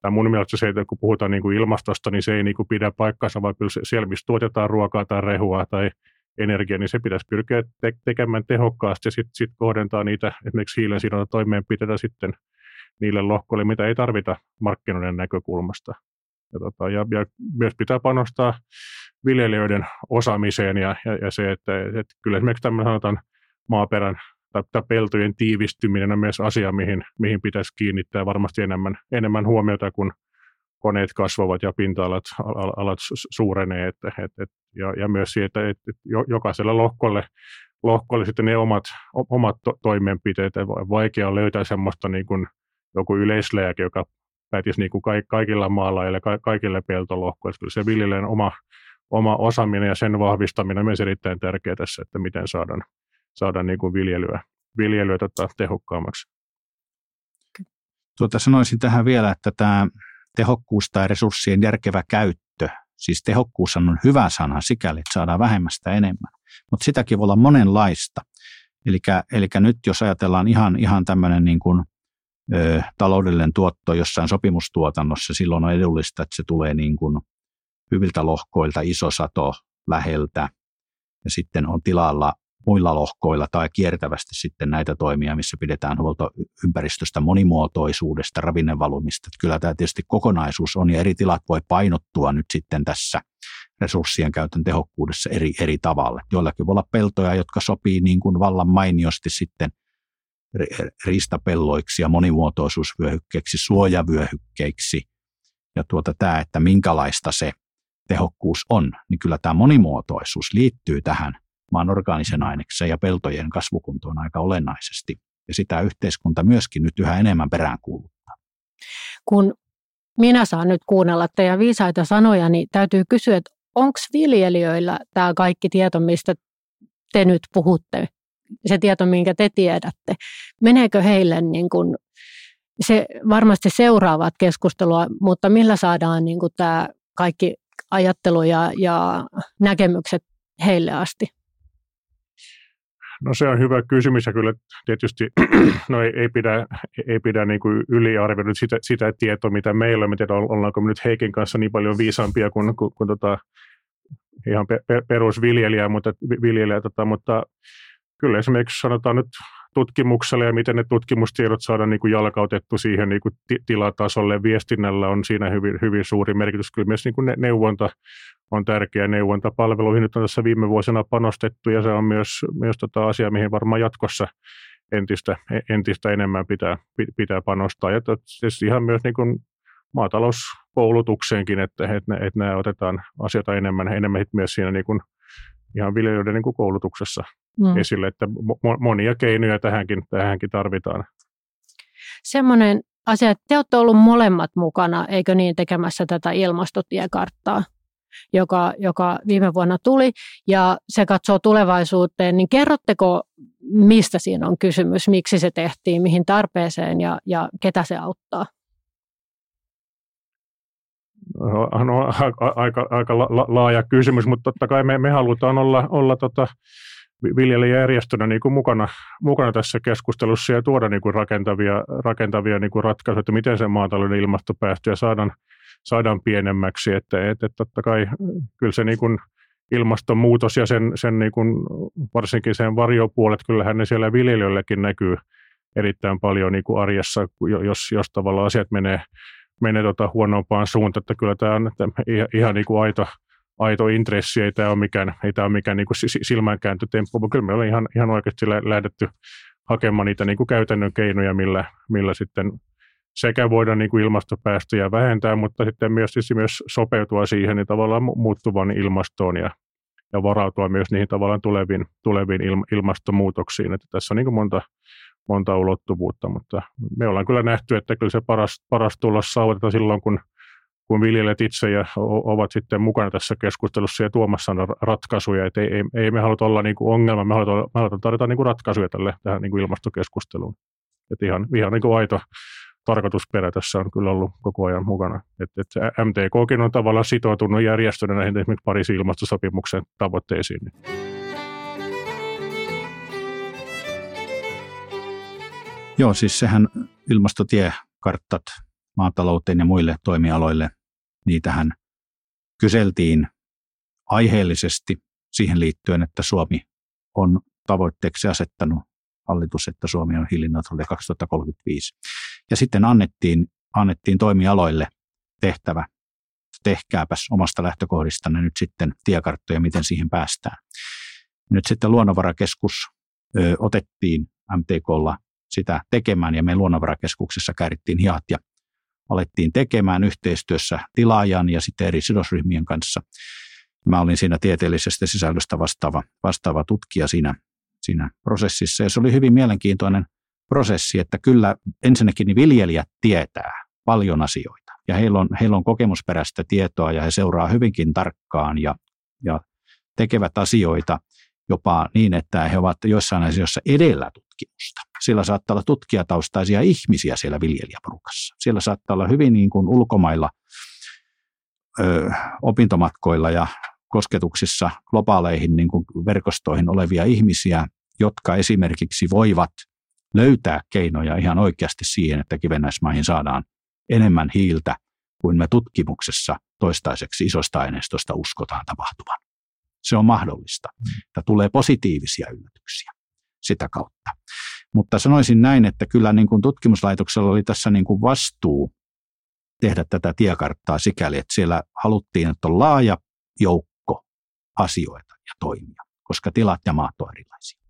tai mun mielestä se, että kun puhutaan niin kuin ilmastosta, niin se ei niin kuin pidä paikkansa, vaan kyllä siellä, missä tuotetaan ruokaa tai rehua tai energiaa, niin se pitäisi pyrkiä te- tekemään tehokkaasti ja sitten sit kohdentaa niitä esimerkiksi hiilen toimeenpiteitä sitten niille lohkoille, mitä ei tarvita markkinoiden näkökulmasta. Ja, tota, ja, ja myös pitää panostaa viljelijöiden osaamiseen ja, ja, ja se, että, että kyllä esimerkiksi tämmöinen sanotaan maaperän tai, tai peltojen tiivistyminen on myös asia, mihin, mihin pitäisi kiinnittää varmasti enemmän, enemmän huomiota, kun koneet kasvavat ja pinta-alat alat suurenee. Että, et, et, ja, ja myös siitä, että, että jokaiselle lohkolle, lohkolle sitten ne omat, omat to, toimenpiteet. Vaikea on löytää semmoista niin kuin joku yleislääke, joka päätisi niin kuin kaikilla maalla ja kaikille peltolohkoille. Kyllä se viljelijän oma, oma osaaminen ja sen vahvistaminen on myös erittäin tärkeää tässä, että miten saadaan, saadaan niin kuin viljelyä, viljelyä tota tehokkaammaksi. Tuota, sanoisin tähän vielä, että tämä tehokkuus tai resurssien järkevä käyttö, siis tehokkuus on hyvä sana sikäli, että saadaan vähemmästä enemmän, mutta sitäkin voi olla monenlaista. Eli nyt jos ajatellaan ihan, ihan tämmöinen niin kuin taloudellinen tuotto jossain sopimustuotannossa, silloin on edullista, että se tulee niin kuin hyviltä lohkoilta, iso sato läheltä, ja sitten on tilalla muilla lohkoilla tai kiertävästi sitten näitä toimia, missä pidetään huolta ympäristöstä, monimuotoisuudesta, ravinnevalumista. Kyllä tämä tietysti kokonaisuus on ja eri tilat voi painottua nyt sitten tässä resurssien käytön tehokkuudessa eri, eri tavalla. Joillakin voi olla peltoja, jotka sopii niin kuin vallan mainiosti sitten riistapelloiksi ja monimuotoisuusvyöhykkeiksi, suojavyöhykkeiksi. Ja tuota tämä, että minkälaista se tehokkuus on, niin kyllä tämä monimuotoisuus liittyy tähän maan orgaanisen ainekseen ja peltojen kasvukuntoon aika olennaisesti. Ja sitä yhteiskunta myöskin nyt yhä enemmän peräänkuuluttaa. Kun minä saan nyt kuunnella teidän viisaita sanoja, niin täytyy kysyä, että onko viljelijöillä tämä kaikki tieto, mistä te nyt puhutte, se tieto, minkä te tiedätte, meneekö heille niin kuin, se varmasti seuraavat keskustelua, mutta millä saadaan niin kuin tämä kaikki ajattelu ja, ja näkemykset heille asti? No se on hyvä kysymys ja kyllä tietysti (clears throat) no ei, ei pidä, ei pidä niin kuin yliarvioida sitä, sitä tietoa, mitä meillä on. Mä tiedän, ollaanko me nyt Heikin kanssa niin paljon viisaampia kuin, kuin, kuin tota, ihan perusviljelijä, mutta, viljelijä, tota, mutta kyllä esimerkiksi sanotaan nyt tutkimuksella ja miten ne tutkimustiedot saadaan niin kuin jalkautettu siihen niin kuin tilatasolle. Viestinnällä on siinä hyvin, hyvin suuri merkitys. Kyllä myös niin kuin neuvonta on tärkeä. Neuvontapalveluihin nyt on tässä viime vuosina panostettu ja se on myös, myös tota asia, mihin varmaan jatkossa entistä, entistä enemmän pitää, pitää panostaa. Ja siis ihan myös niin kuin maatalouskoulutukseenkin, että, että, että nämä otetaan asioita enemmän, enemmän myös siinä niin kuin ihan viljelijöiden niin kuin koulutuksessa mm. esille, että monia keinoja tähänkin, tähänkin tarvitaan. Semmoinen asia, että te olette olleet molemmat mukana, eikö niin, tekemässä tätä ilmastotiekarttaa. joka, joka viime vuonna tuli, ja se katsoo tulevaisuuteen, niin kerrotteko, mistä siinä on kysymys, miksi se tehtiin, mihin tarpeeseen ja, ja ketä se auttaa? No, aika, aika laaja kysymys, mutta totta kai me, me halutaan olla, olla tota, viljelijäjärjestönä niin kuin mukana, mukana tässä keskustelussa ja tuoda niin kuin rakentavia, rakentavia niin kuin ratkaisuja, että miten se maatalouden ilmastopäästöjä saadaan, saadaan pienemmäksi. Että, että, että totta kai kyllä se niin kuin ilmastonmuutos ja sen, sen niin kuin, varsinkin sen varjopuolet, kyllähän ne siellä viljelijöillekin näkyy erittäin paljon niin kuin arjessa, jos, jos tavallaan asiat menee, menee tota huonompaan suuntaan, että kyllä tämä on ihan, ihan niin kuin aito, aito intressi, ei tämä ole mikään, ei tämä ole mikään niin kuin silmänkääntötemppu, mutta kyllä me ollaan ihan, ihan oikeasti lähdetty hakemaan niitä niin kuin käytännön keinoja, millä, millä sitten sekä voidaan niin kuin ilmastopäästöjä vähentää, mutta sitten myös, siis myös sopeutua siihen niin tavallaan muuttuvan ilmastoon ja, ja varautua myös niihin tavallaan tuleviin, tuleviin ilmastonmuutoksiin. Että tässä on niin kuin monta, monta ulottuvuutta, mutta me ollaan kyllä nähty, että kyllä se paras, paras tulos saavutetaan silloin, kun kun viljelijät itse ja ovat sitten mukana tässä keskustelussa ja tuomassa ratkaisuja. Että ei, ei, ei me haluta olla niin kuin ongelma, me halutaan, me halutaan tarjota niin kuin ratkaisuja tälle, tähän niin kuin ilmastokeskusteluun. Että ihan, ihan niin kuin aito tarkoitusperä tässä on kyllä ollut koko ajan mukana. Että, että MTKkin on tavallaan sitoutunut järjestönä näihin esimerkiksi Pariisin ilmastosopimuksen tavoitteisiin. Joo, siis sehän ilmastotiekarttat maatalouteen ja muille toimialoille niitähän kyseltiin aiheellisesti siihen liittyen, että Suomi on tavoitteeksi asettanut hallitus, että Suomi on hiilineutraali 2035. Ja sitten annettiin, annettiin toimialoille tehtävä, tehkääpäs omasta lähtökohdistanne nyt sitten tiekarttoja, miten siihen päästään. Nyt sitten luonnonvarakeskus ö, otettiin MTKlla sitä tekemään ja me luonnonvarakeskuksessa käärittiin hihat ja alettiin tekemään yhteistyössä tilaajan ja sitten eri sidosryhmien kanssa. Mä olin siinä tieteellisestä sisällöstä vastaava, vastaava tutkija siinä, siinä prosessissa. Ja se oli hyvin mielenkiintoinen prosessi, että kyllä ensinnäkin niin viljelijät tietää paljon asioita. Ja heillä on, heillä on kokemusperäistä tietoa ja he seuraa hyvinkin tarkkaan ja, ja tekevät asioita jopa niin, että he ovat joissain asioissa edellä tutkimusta. Siellä saattaa olla tutkijataustaisia ihmisiä siellä viljelijäporukassa. Siellä saattaa olla hyvin niin kuin ulkomailla ö, opintomatkoilla ja kosketuksissa globaaleihin niin kuin verkostoihin olevia ihmisiä, jotka esimerkiksi voivat löytää keinoja ihan oikeasti siihen, että kivennäismaihin saadaan enemmän hiiltä kuin me tutkimuksessa toistaiseksi isosta aineistosta uskotaan tapahtuvan. Se on mahdollista. Että tulee positiivisia yllätyksiä sitä kautta. Mutta sanoisin näin, että kyllä niin kuin tutkimuslaitoksella oli tässä niin kuin vastuu tehdä tätä tiekarttaa sikäli, että siellä haluttiin, että on laaja joukko asioita ja toimia, koska tilat ja maat ovat erilaisia.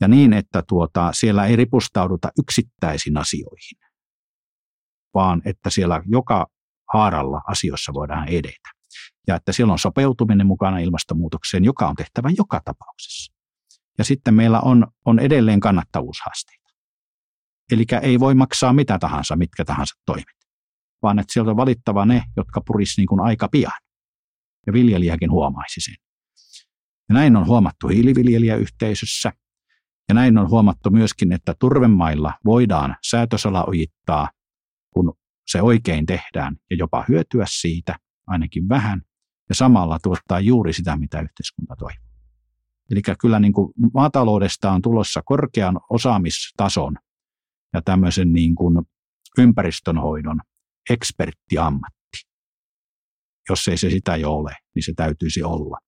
Ja niin, että tuota, siellä ei ripustauduta yksittäisiin asioihin, vaan että siellä joka haaralla asioissa voidaan edetä. Ja että siellä on sopeutuminen mukana ilmastonmuutokseen, joka on tehtävä joka tapauksessa. Ja sitten meillä on, on edelleen kannattavuushaasteita. Eli ei voi maksaa mitä tahansa, mitkä tahansa toimet, vaan että sieltä on valittava ne, jotka purisi niin kuin aika pian. Ja viljelijäkin huomaisi sen. Ja näin on huomattu hiiliviljelijäyhteisössä. Ja näin on huomattu myöskin, että turvemailla voidaan säätösala ojittaa, kun se oikein tehdään, ja jopa hyötyä siitä, ainakin vähän, ja samalla tuottaa juuri sitä, mitä yhteiskunta toivoo. Eli kyllä niin kuin maataloudesta on tulossa korkean osaamistason ja tämmöisen niin kuin ympäristönhoidon eksperttiammatti. Jos ei se sitä jo ole, niin se täytyisi olla.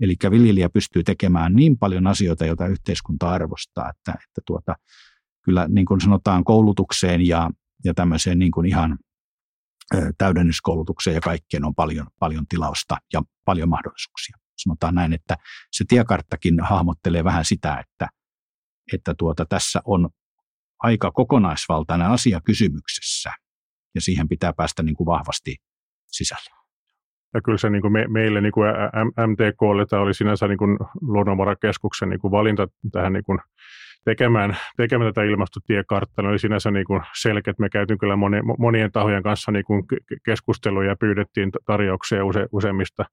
Eli viljelijä pystyy tekemään niin paljon asioita, joita yhteiskunta arvostaa, että, että tuota, kyllä niin kuin sanotaan koulutukseen ja, ja tämmöiseen niin kuin ihan täydennyskoulutukseen ja kaikkeen on paljon, paljon tilausta ja paljon mahdollisuuksia sanotaan näin, että se tiekarttakin hahmottelee vähän sitä, että, että tuota, tässä on aika kokonaisvaltainen asia kysymyksessä ja siihen pitää päästä niin kuin vahvasti sisälle. Ja kyllä se niin kuin me, meille niin kuin MTKlle tämä oli sinänsä niin kuin luonnonvarakeskuksen niin kuin valinta tähän niin kuin tekemään, tekemään tätä ilmastotiekarttaa. Ne oli sinänsä niin kuin selkeä, että me käytiin kyllä moni, monien tahojen kanssa niin kuin keskusteluja ja pyydettiin tarjouksia use, useimmista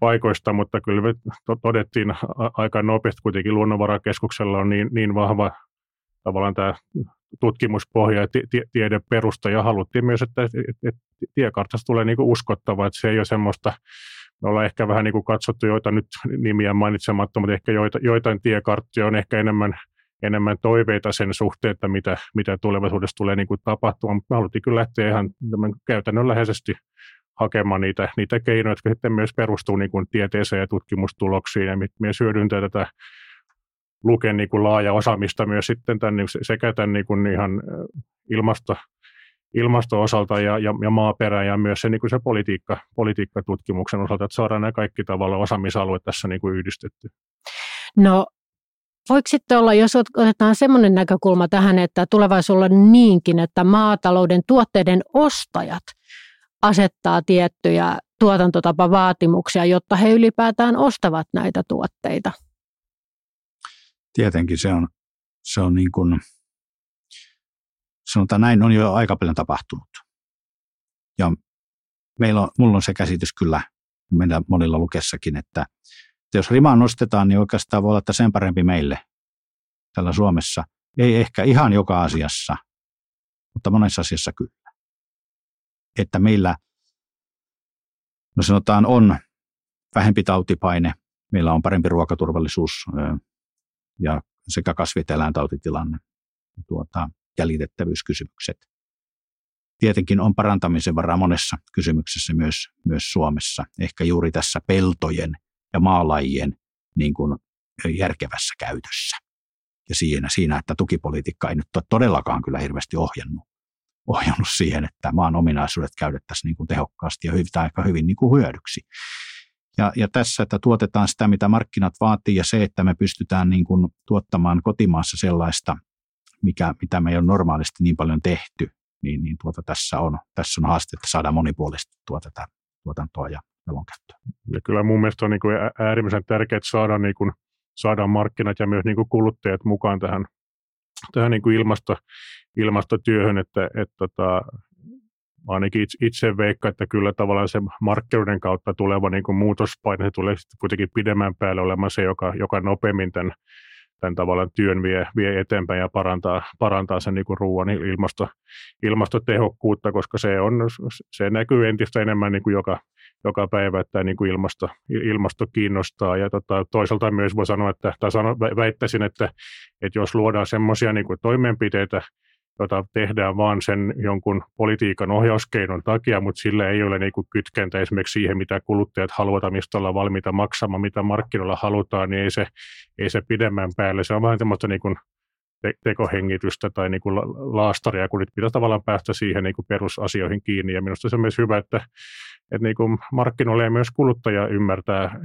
paikoista, mutta kyllä me todettiin aika nopeasti kuitenkin luonnonvarakeskuksella on niin, niin vahva tavallaan tämä tutkimuspohja ja tiedeperusta ja haluttiin myös, että, että, tiekartasta tulee niin uskottava, että se ei ole semmoista, me ollaan ehkä vähän niin kuin katsottu joita nyt nimiä mainitsematta, mutta ehkä joita, joitain tiekarttia on ehkä enemmän, enemmän toiveita sen suhteen, että mitä, mitä tulevaisuudessa tulee niin kuin tapahtumaan, mutta me haluttiin kyllä lähteä ihan käytännönläheisesti hakemaan niitä, niitä keinoja, jotka sitten myös perustuu niin kuin tieteeseen ja tutkimustuloksiin. Ja myös hyödyntää tätä Luken niin kuin laaja osaamista myös sitten tämän, niin sekä tämän niin kuin ihan ilmasto, ilmasto-osalta ja, ja, ja maaperä ja myös se, niin kuin se politiikka, politiikkatutkimuksen osalta, että saadaan nämä kaikki tavalla osaamisalueet tässä niin kuin yhdistetty. No Voiko sitten olla, jos otetaan semmoinen näkökulma tähän, että tulevaisuudessa niinkin, että maatalouden tuotteiden ostajat asettaa tiettyjä tuotantotapavaatimuksia, jotta he ylipäätään ostavat näitä tuotteita? Tietenkin se on, se on niin kuin, sanotaan näin, on jo aika paljon tapahtunut. Ja meillä on, mulla on se käsitys kyllä meillä monilla lukessakin, että, että jos rimaa nostetaan, niin oikeastaan voi olla, että sen parempi meille täällä Suomessa. Ei ehkä ihan joka asiassa, mutta monessa asiassa kyllä. Että meillä, no sanotaan, on vähempi tautipaine, meillä on parempi ruokaturvallisuus ja sekä kasvit- ja. Tuota, jäljitettävyyskysymykset. Tietenkin on parantamisen varaa monessa kysymyksessä myös, myös Suomessa, ehkä juuri tässä peltojen ja maalajien niin kuin järkevässä käytössä. Ja siinä, siinä, että tukipolitiikka ei nyt ole todellakaan kyllä hirveästi ohjannut, ohjannut siihen, että maan ominaisuudet käytettäisiin niin kuin tehokkaasti ja hyvin, aika hyvin niin kuin hyödyksi. Ja, ja tässä, että tuotetaan sitä, mitä markkinat vaatii, ja se, että me pystytään niin kuin tuottamaan kotimaassa sellaista mikä, mitä me ei ole normaalisti niin paljon tehty, niin, niin tuota, tässä, on, tässä on haaste, että saadaan monipuolistettua tätä tuotantoa ja melonkäyttöä. Ja kyllä mun mielestä on niin kuin äärimmäisen tärkeää, että saadaan, niin kuin, saadaan markkinat ja myös niin kuin kuluttajat mukaan tähän, tähän niin kuin ilmasto, ilmastotyöhön, että, että tota, ainakin itse, itse veikka, että kyllä tavallaan se markkinoiden kautta tuleva niin kuin muutospaine se tulee sitten kuitenkin pidemmän päälle olemaan se, joka, joka nopeammin tämän tämän tavallaan työn vie, vie eteenpäin ja parantaa, parantaa sen niin kuin ruoan ilmasto, ilmastotehokkuutta, koska se, on, se näkyy entistä enemmän niin kuin joka, joka päivä, että niin kuin ilmasto, ilmasto kiinnostaa. Ja tota, toisaalta myös voi sanoa, että, tai sano, väittäisin, että, että jos luodaan semmoisia niin toimenpiteitä, jota tehdään vaan sen jonkun politiikan ohjauskeinon takia, mutta sillä ei ole niin kytkentä esimerkiksi siihen, mitä kuluttajat haluavat, mistä ollaan valmiita maksamaan, mitä markkinoilla halutaan, niin ei se, ei se pidemmän päälle. Se on vähän semmoista niin tekohengitystä tai niin kuin laastaria, kun nyt pitäisi tavallaan päästä siihen niin kuin perusasioihin kiinni. Ja minusta se on myös hyvä, että, että niin kuin markkinoilla ja myös kuluttaja ymmärtää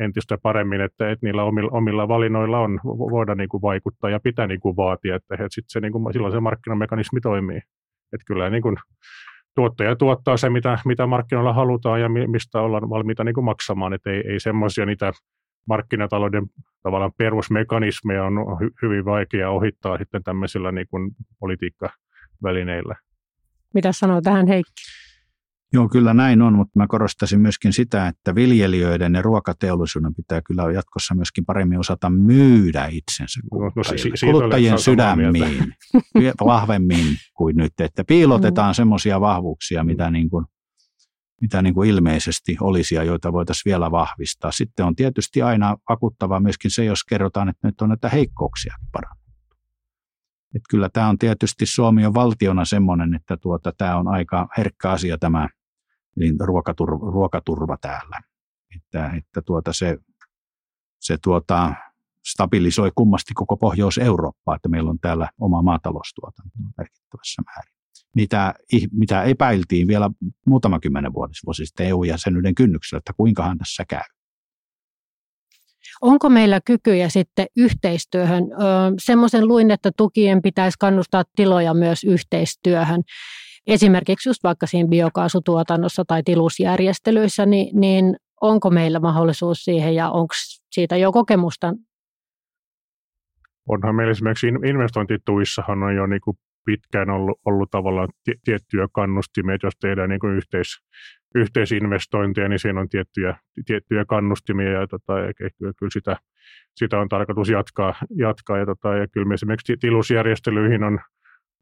entistä paremmin, että, että niillä omilla, omilla valinnoilla on, voidaan niin kuin vaikuttaa ja pitää niin kuin vaatia, että, että sit se, niin kuin, silloin se markkinamekanismi toimii. Että kyllä niin kuin, tuottaja tuottaa se, mitä, mitä markkinoilla halutaan ja mistä ollaan valmiita niin kuin maksamaan, että ei, ei semmoisia niitä markkinatalouden tavallaan perusmekanismeja on hy, hyvin vaikea ohittaa sitten tämmöisillä niin kuin politiikkavälineillä. Mitä sanoo tähän Heikki? Joo, kyllä näin on, mutta mä korostaisin myöskin sitä, että viljelijöiden ja ruokateollisuuden pitää kyllä jatkossa myöskin paremmin osata myydä itsensä kuluttajille. No, no, si- kuluttajien sydämiin (laughs) vahvemmin kuin nyt, että piilotetaan mm. semmoisia vahvuuksia, mitä, niin kuin, mitä niin kuin ilmeisesti olisi ja joita voitaisiin vielä vahvistaa. Sitten on tietysti aina vakuuttavaa myöskin se, jos kerrotaan, että nyt on näitä heikkouksia parannettu. Että kyllä tämä on tietysti Suomi on valtiona semmoinen, että tuota, tämä on aika herkkä asia tämä niin ruokaturva, ruokaturva täällä. Että, että tuota se, se tuota, stabilisoi kummasti koko Pohjois-Eurooppaa, että meillä on täällä oma maataloustuotanto merkittävässä määrin. Mitä, mitä epäiltiin vielä muutama kymmenen vuosi sitten EU-jäsenyyden kynnyksellä, että kuinkahan tässä käy. Onko meillä kykyjä sitten yhteistyöhön? Semmoisen luin, että tukien pitäisi kannustaa tiloja myös yhteistyöhön. esimerkiksi just vaikka siinä biokaasutuotannossa tai tilusjärjestelyissä, niin, niin onko meillä mahdollisuus siihen ja onko siitä jo kokemusta? Onhan meillä esimerkiksi investointituissahan on jo niin kuin pitkään ollut, ollut tavallaan tiettyjä kannustimia, että jos tehdään niin kuin yhteis, yhteisinvestointeja, niin siinä on tiettyjä, tiettyjä kannustimia ja, tota, ja kyllä sitä, sitä on tarkoitus jatkaa, jatkaa ja, tota, ja kyllä me esimerkiksi tilusjärjestelyihin on,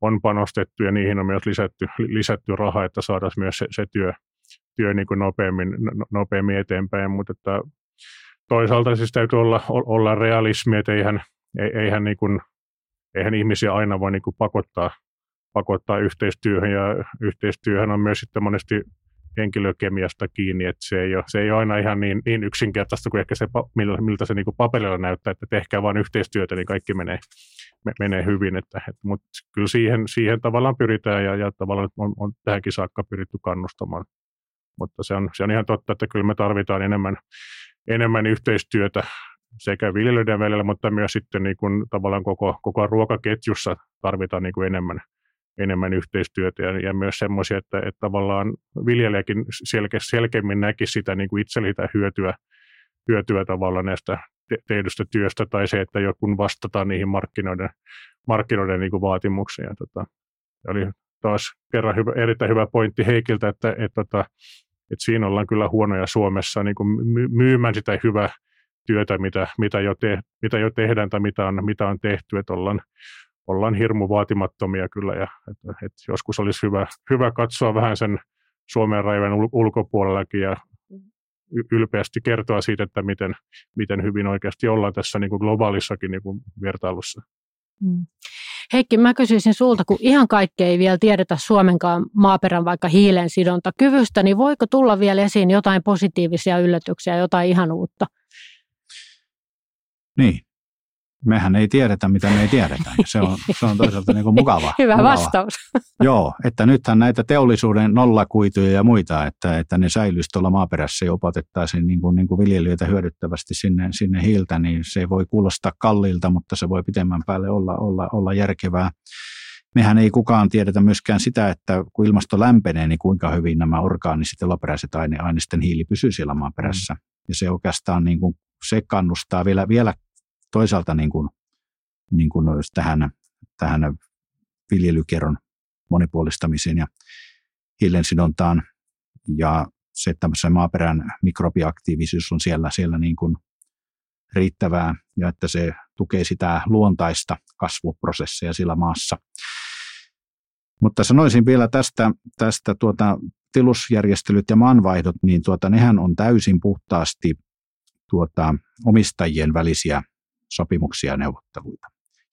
on panostettu ja niihin on myös lisätty, lisätty rahaa, että saataisiin myös se, se työ, työ niin kuin nopeammin, no, nopeammin eteenpäin, mutta että toisaalta siis täytyy olla, olla realismi, että eihän, eihän, niin kuin, eihän ihmisiä aina voi niin kuin pakottaa, pakottaa yhteistyöhön ja yhteistyöhön on myös sitten monesti henkilökemiasta kiinni, että se ei ole, se ei ole aina ihan niin, niin yksinkertaista kuin ehkä se, miltä se niin kuin paperilla näyttää, että tehkää vain yhteistyötä, niin kaikki menee, menee hyvin, että, että, mutta kyllä siihen, siihen tavallaan pyritään ja, ja tavallaan on, on tähänkin saakka pyritty kannustamaan. Mutta se on, se on ihan totta, että kyllä me tarvitaan enemmän, enemmän yhteistyötä sekä viljelijöiden välillä, mutta myös sitten niin kuin tavallaan koko, koko ruokaketjussa tarvitaan niin kuin enemmän, enemmän yhteistyötä ja, ja myös semmoisia, että, että tavallaan viljelijäkin selke, selkeämmin näki sitä niin kuin itse sitä hyötyä, hyötyä tavallaan näistä tehdystä työstä tai se, että joku vastataan niihin markkinoiden, markkinoiden niin kuin vaatimuksiin. Ja tota, oli taas kerran hyvä, erittäin hyvä pointti Heikiltä, että, että, että, tota, että siinä ollaan kyllä huonoja Suomessa niin kuin myymään sitä hyvää työtä, mitä, mitä, jo te, mitä jo tehdään tai mitä on, mitä on tehty, että ollaan, ollaan hirmu vaatimattomia kyllä ja että, että joskus olisi hyvä, hyvä katsoa vähän sen Suomen rajojen ulkopuolellakin ja ylpeästi kertoa siitä, että miten, miten hyvin oikeasti ollaan tässä niin kuin globaalissakin niin kuin vertailussa. Mm. Heikki, mä kysyisin sulta, kun ihan kaikkea ei vielä tiedetä Suomenkaan maaperän vaikka hiilen sidontakyvystä, niin voiko tulla vielä esiin jotain positiivisia yllätyksiä, jotain ihan uutta? Niin, mehän ei tiedetä, mitä me ei tiedetä. Ja se on, se on toisaalta (laughs) niin kuin mukava. Hyvä mukava. vastaus. (laughs) Joo, että nythän näitä teollisuuden nollakuituja ja muita, että, että ne säilyisi tuolla maaperässä ja opatettaisiin niin kuin, niin kuin viljelijöitä hyödyttävästi sinne, sinne hiiltä, niin se voi kuulostaa kalliilta, mutta se voi pitemmän päälle olla, olla, olla järkevää. Mehän ei kukaan tiedetä myöskään sitä, että kun ilmasto lämpenee, niin kuinka hyvin nämä orgaaniset ja loperäiset aine, aineisten hiili pysyy siellä maaperässä. Mm. Ja se oikeastaan niin kuin, se kannustaa vielä, vielä toisaalta niin kuin, niin kuin tähän, tähän viljelykerron monipuolistamiseen ja hiilensidontaan ja se, että se maaperän mikrobiaktiivisuus on siellä, siellä niin kuin riittävää ja että se tukee sitä luontaista kasvuprosessia sillä maassa. Mutta sanoisin vielä tästä, tästä tuota, tilusjärjestelyt ja maanvaihdot, niin tuota, nehän on täysin puhtaasti tuota, omistajien välisiä sopimuksia ja neuvotteluita.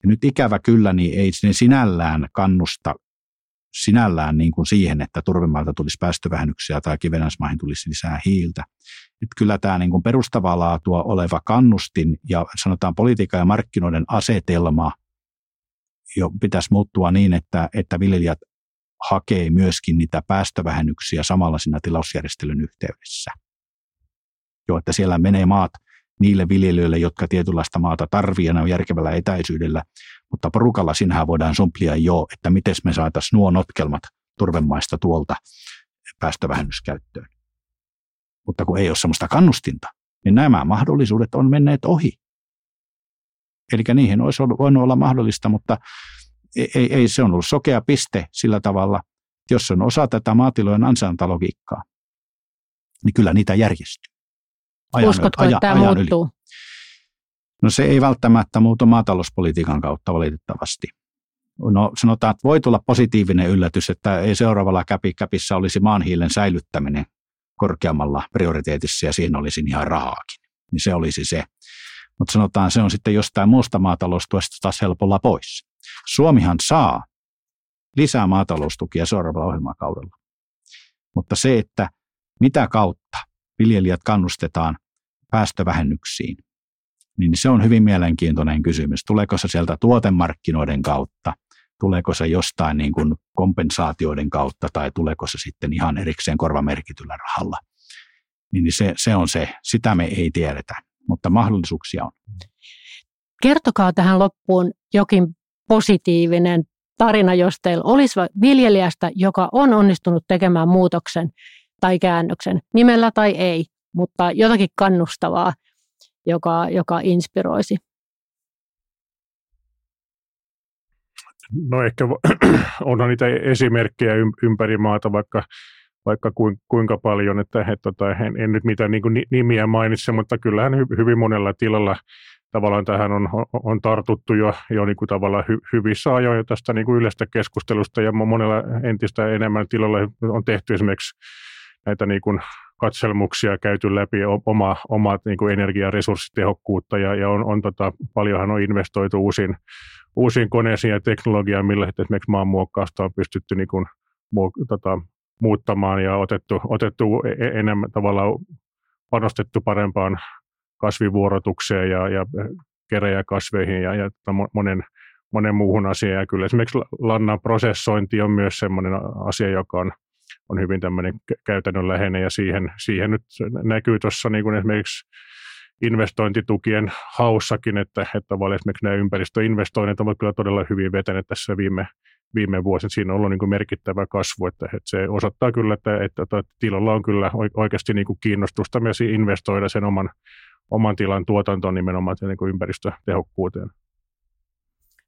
Ja nyt ikävä kyllä, niin ei ne sinällään kannusta sinällään niin kuin siihen, että turvemaalta tulisi päästövähennyksiä tai kivenäismaihin tulisi lisää hiiltä. Nyt kyllä tämä niin kuin perustavaa laatua oleva kannustin ja sanotaan politiikan ja markkinoiden asetelma jo pitäisi muuttua niin, että, että viljelijät hakee myöskin niitä päästövähennyksiä samalla siinä tilausjärjestelyn yhteydessä. Jo, että siellä menee maat niille viljelijöille, jotka tietynlaista maata tarvii ja ne on järkevällä etäisyydellä. Mutta porukalla sinähän voidaan sumplia jo, että miten me saataisiin nuo notkelmat turvemaista tuolta päästövähennyskäyttöön. Mutta kun ei ole sellaista kannustinta, niin nämä mahdollisuudet on menneet ohi. Eli niihin olisi voinut olla mahdollista, mutta ei, ei, se on ollut sokea piste sillä tavalla, jos on osa tätä maatilojen ansaintalogiikkaa, niin kyllä niitä järjestyy ajan, Uskotko, ajan, että tämä ajan muuttuu? Yli. No se ei välttämättä muutu maatalouspolitiikan kautta valitettavasti. No sanotaan, että voi tulla positiivinen yllätys, että ei seuraavalla käpi, käpissä olisi maanhiilen säilyttäminen korkeammalla prioriteetissa ja siinä olisi ihan rahaakin. Niin se olisi se. Mutta sanotaan, se on sitten jostain muusta maataloustuesta taas helpolla pois. Suomihan saa lisää maataloustukia seuraavalla ohjelmakaudella. Mutta se, että mitä kautta viljelijät kannustetaan päästövähennyksiin, niin se on hyvin mielenkiintoinen kysymys. Tuleeko se sieltä tuotemarkkinoiden kautta, tuleeko se jostain niin kuin kompensaatioiden kautta tai tuleeko se sitten ihan erikseen korvamerkityllä rahalla. Niin se, se on se, sitä me ei tiedetä, mutta mahdollisuuksia on. Kertokaa tähän loppuun jokin positiivinen tarina, jos teillä olisi viljelijästä, joka on onnistunut tekemään muutoksen tai käännöksen, nimellä tai ei, mutta jotakin kannustavaa, joka, joka inspiroisi. No ehkä (clears throat) onhan niitä esimerkkejä ympäri maata, vaikka, vaikka kuinka paljon, että, että tota, en, en nyt mitään niin nimiä mainitse, mutta kyllähän hyvin monella tilalla tavallaan tähän on, on tartuttu jo, jo niin kuin tavallaan hy, hyvissä ajoin tästä niin kuin yleistä keskustelusta ja monella entistä enemmän tilalla on tehty esimerkiksi näitä niin katselmuksia käyty läpi oma, omat niin kuin energiaresurssitehokkuutta ja, ja on, on tota, paljonhan on investoitu uusiin, uusiin koneisiin ja teknologiaan, millä esimerkiksi maanmuokkausta on pystytty niin kuin, muok, tota, muuttamaan ja otettu, otettu e-, e-, enemmän tavallaan panostettu parempaan kasvivuorotukseen ja, ja keräjäkasveihin ja, ja tota monen, monen muuhun asiaan. Ja kyllä esimerkiksi lannan prosessointi on myös sellainen asia, joka on, on hyvin tämmöinen käytännönläheinen ja siihen, siihen nyt näkyy tuossa niin kuin esimerkiksi investointitukien haussakin, että, että esimerkiksi nämä ympäristöinvestoinnit ovat kyllä todella hyvin vetäneet tässä viime, viime vuosina. Siinä on ollut niin kuin merkittävä kasvu, että, että se osoittaa kyllä, että, että, että tilalla on kyllä oikeasti niin kuin kiinnostusta myös investoida sen oman, oman tilan tuotantoon nimenomaan niin kuin ympäristötehokkuuteen.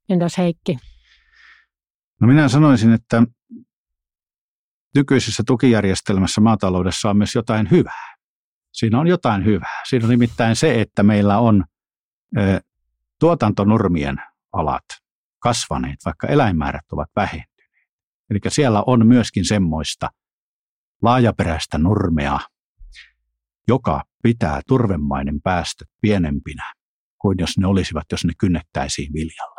Entäs Heikki? No minä sanoisin, että nykyisessä tukijärjestelmässä maataloudessa on myös jotain hyvää. Siinä on jotain hyvää. Siinä on nimittäin se, että meillä on ö, tuotantonurmien alat kasvaneet, vaikka eläinmäärät ovat vähentyneet. Eli siellä on myöskin semmoista laajaperäistä nurmea, joka pitää turvemainen päästöt pienempinä kuin jos ne olisivat, jos ne kynnettäisiin viljalle.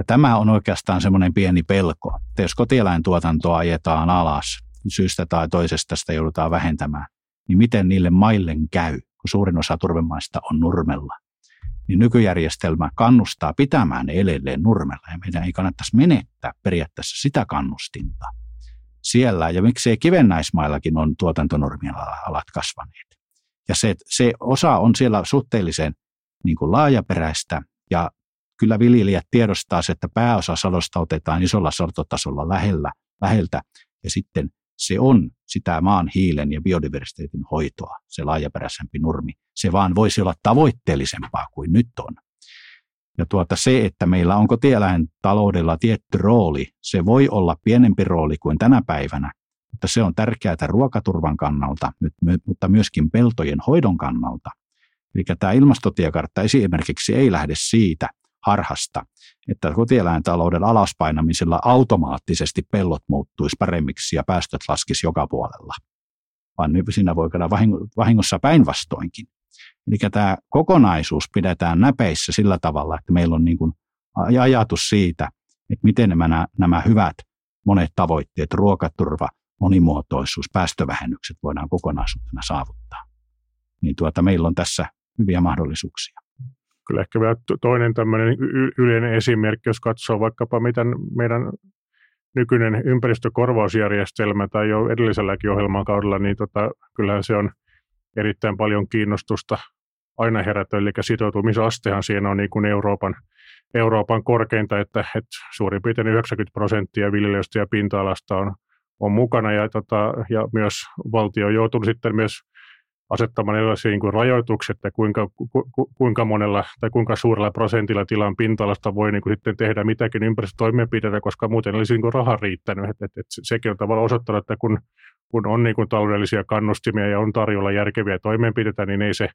Ja tämä on oikeastaan semmoinen pieni pelko, että jos kotieläintuotantoa ajetaan alas, syystä tai toisesta sitä joudutaan vähentämään, niin miten niille maille käy, kun suurin osa turvemaista on nurmella. Niin nykyjärjestelmä kannustaa pitämään ne edelleen nurmella ja meidän ei kannattaisi menettää periaatteessa sitä kannustinta siellä ja miksei kivennäismaillakin on tuotantonormien alat kasvaneet. Ja se, se osa on siellä suhteellisen niin kuin laajaperäistä ja kyllä viljelijät tiedostaa se, että pääosa sadosta otetaan isolla sortotasolla lähellä, läheltä ja sitten se on sitä maan hiilen ja biodiversiteetin hoitoa, se laajaperäisempi nurmi. Se vaan voisi olla tavoitteellisempaa kuin nyt on. Ja tuota, se, että meillä on kotieläintaloudella tietty rooli, se voi olla pienempi rooli kuin tänä päivänä, mutta se on tärkeää ruokaturvan kannalta, mutta myöskin peltojen hoidon kannalta. Eli tämä ilmastotiekartta esimerkiksi ei lähde siitä harhasta, että kotieläintalouden alaspainamisella automaattisesti pellot muuttuisi paremmiksi ja päästöt laskisi joka puolella, vaan siinä voi käydä vahingossa päinvastoinkin. Eli tämä kokonaisuus pidetään näpeissä sillä tavalla, että meillä on niin kuin ajatus siitä, että miten nämä, nämä hyvät monet tavoitteet, ruokaturva, monimuotoisuus, päästövähennykset voidaan kokonaisuutena saavuttaa. Niin tuota, meillä on tässä hyviä mahdollisuuksia. Kyllä ehkä vielä toinen tämmöinen yleinen esimerkki, jos katsoo vaikkapa miten meidän nykyinen ympäristökorvausjärjestelmä tai jo edelliselläkin ohjelmakaudella, niin tota, kyllähän se on erittäin paljon kiinnostusta aina herätä, eli sitoutumisastehan siinä on niin kuin Euroopan, Euroopan korkeinta, että, että suurin piirtein 90 prosenttia viljelijöistä ja pinta-alasta on, on mukana, ja, tota, ja myös valtio on joutunut sitten myös asettamaan erilaisia niin kuin rajoituksia, että kuinka, ku, kuinka monella tai kuinka suurella prosentilla tilan pinta-alasta voi niin kuin sitten tehdä mitäkin ympäristötoimenpiteitä, koska muuten olisi niin kuin raha riittänyt. Et, et, et sekin on tavallaan osoittanut, että kun, kun on niin kuin taloudellisia kannustimia ja on tarjolla järkeviä toimenpiteitä, niin ei se,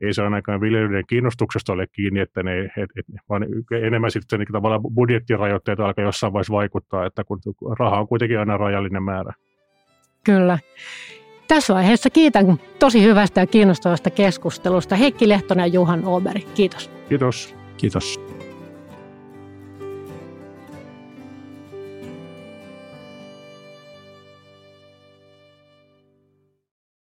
ei se ainakaan viljelijöiden kiinnostuksesta ole kiinni, että ne, et, et, vaan enemmän sitten niin tavallaan budjettirajoitteet alkaa jossain vaiheessa vaikuttaa, että kun raha on kuitenkin aina rajallinen määrä. Kyllä. Tässä vaiheessa kiitän tosi hyvästä ja kiinnostavasta keskustelusta Heikki Lehtonen ja Juhan Oberi. Kiitos. Kiitos. Kiitos.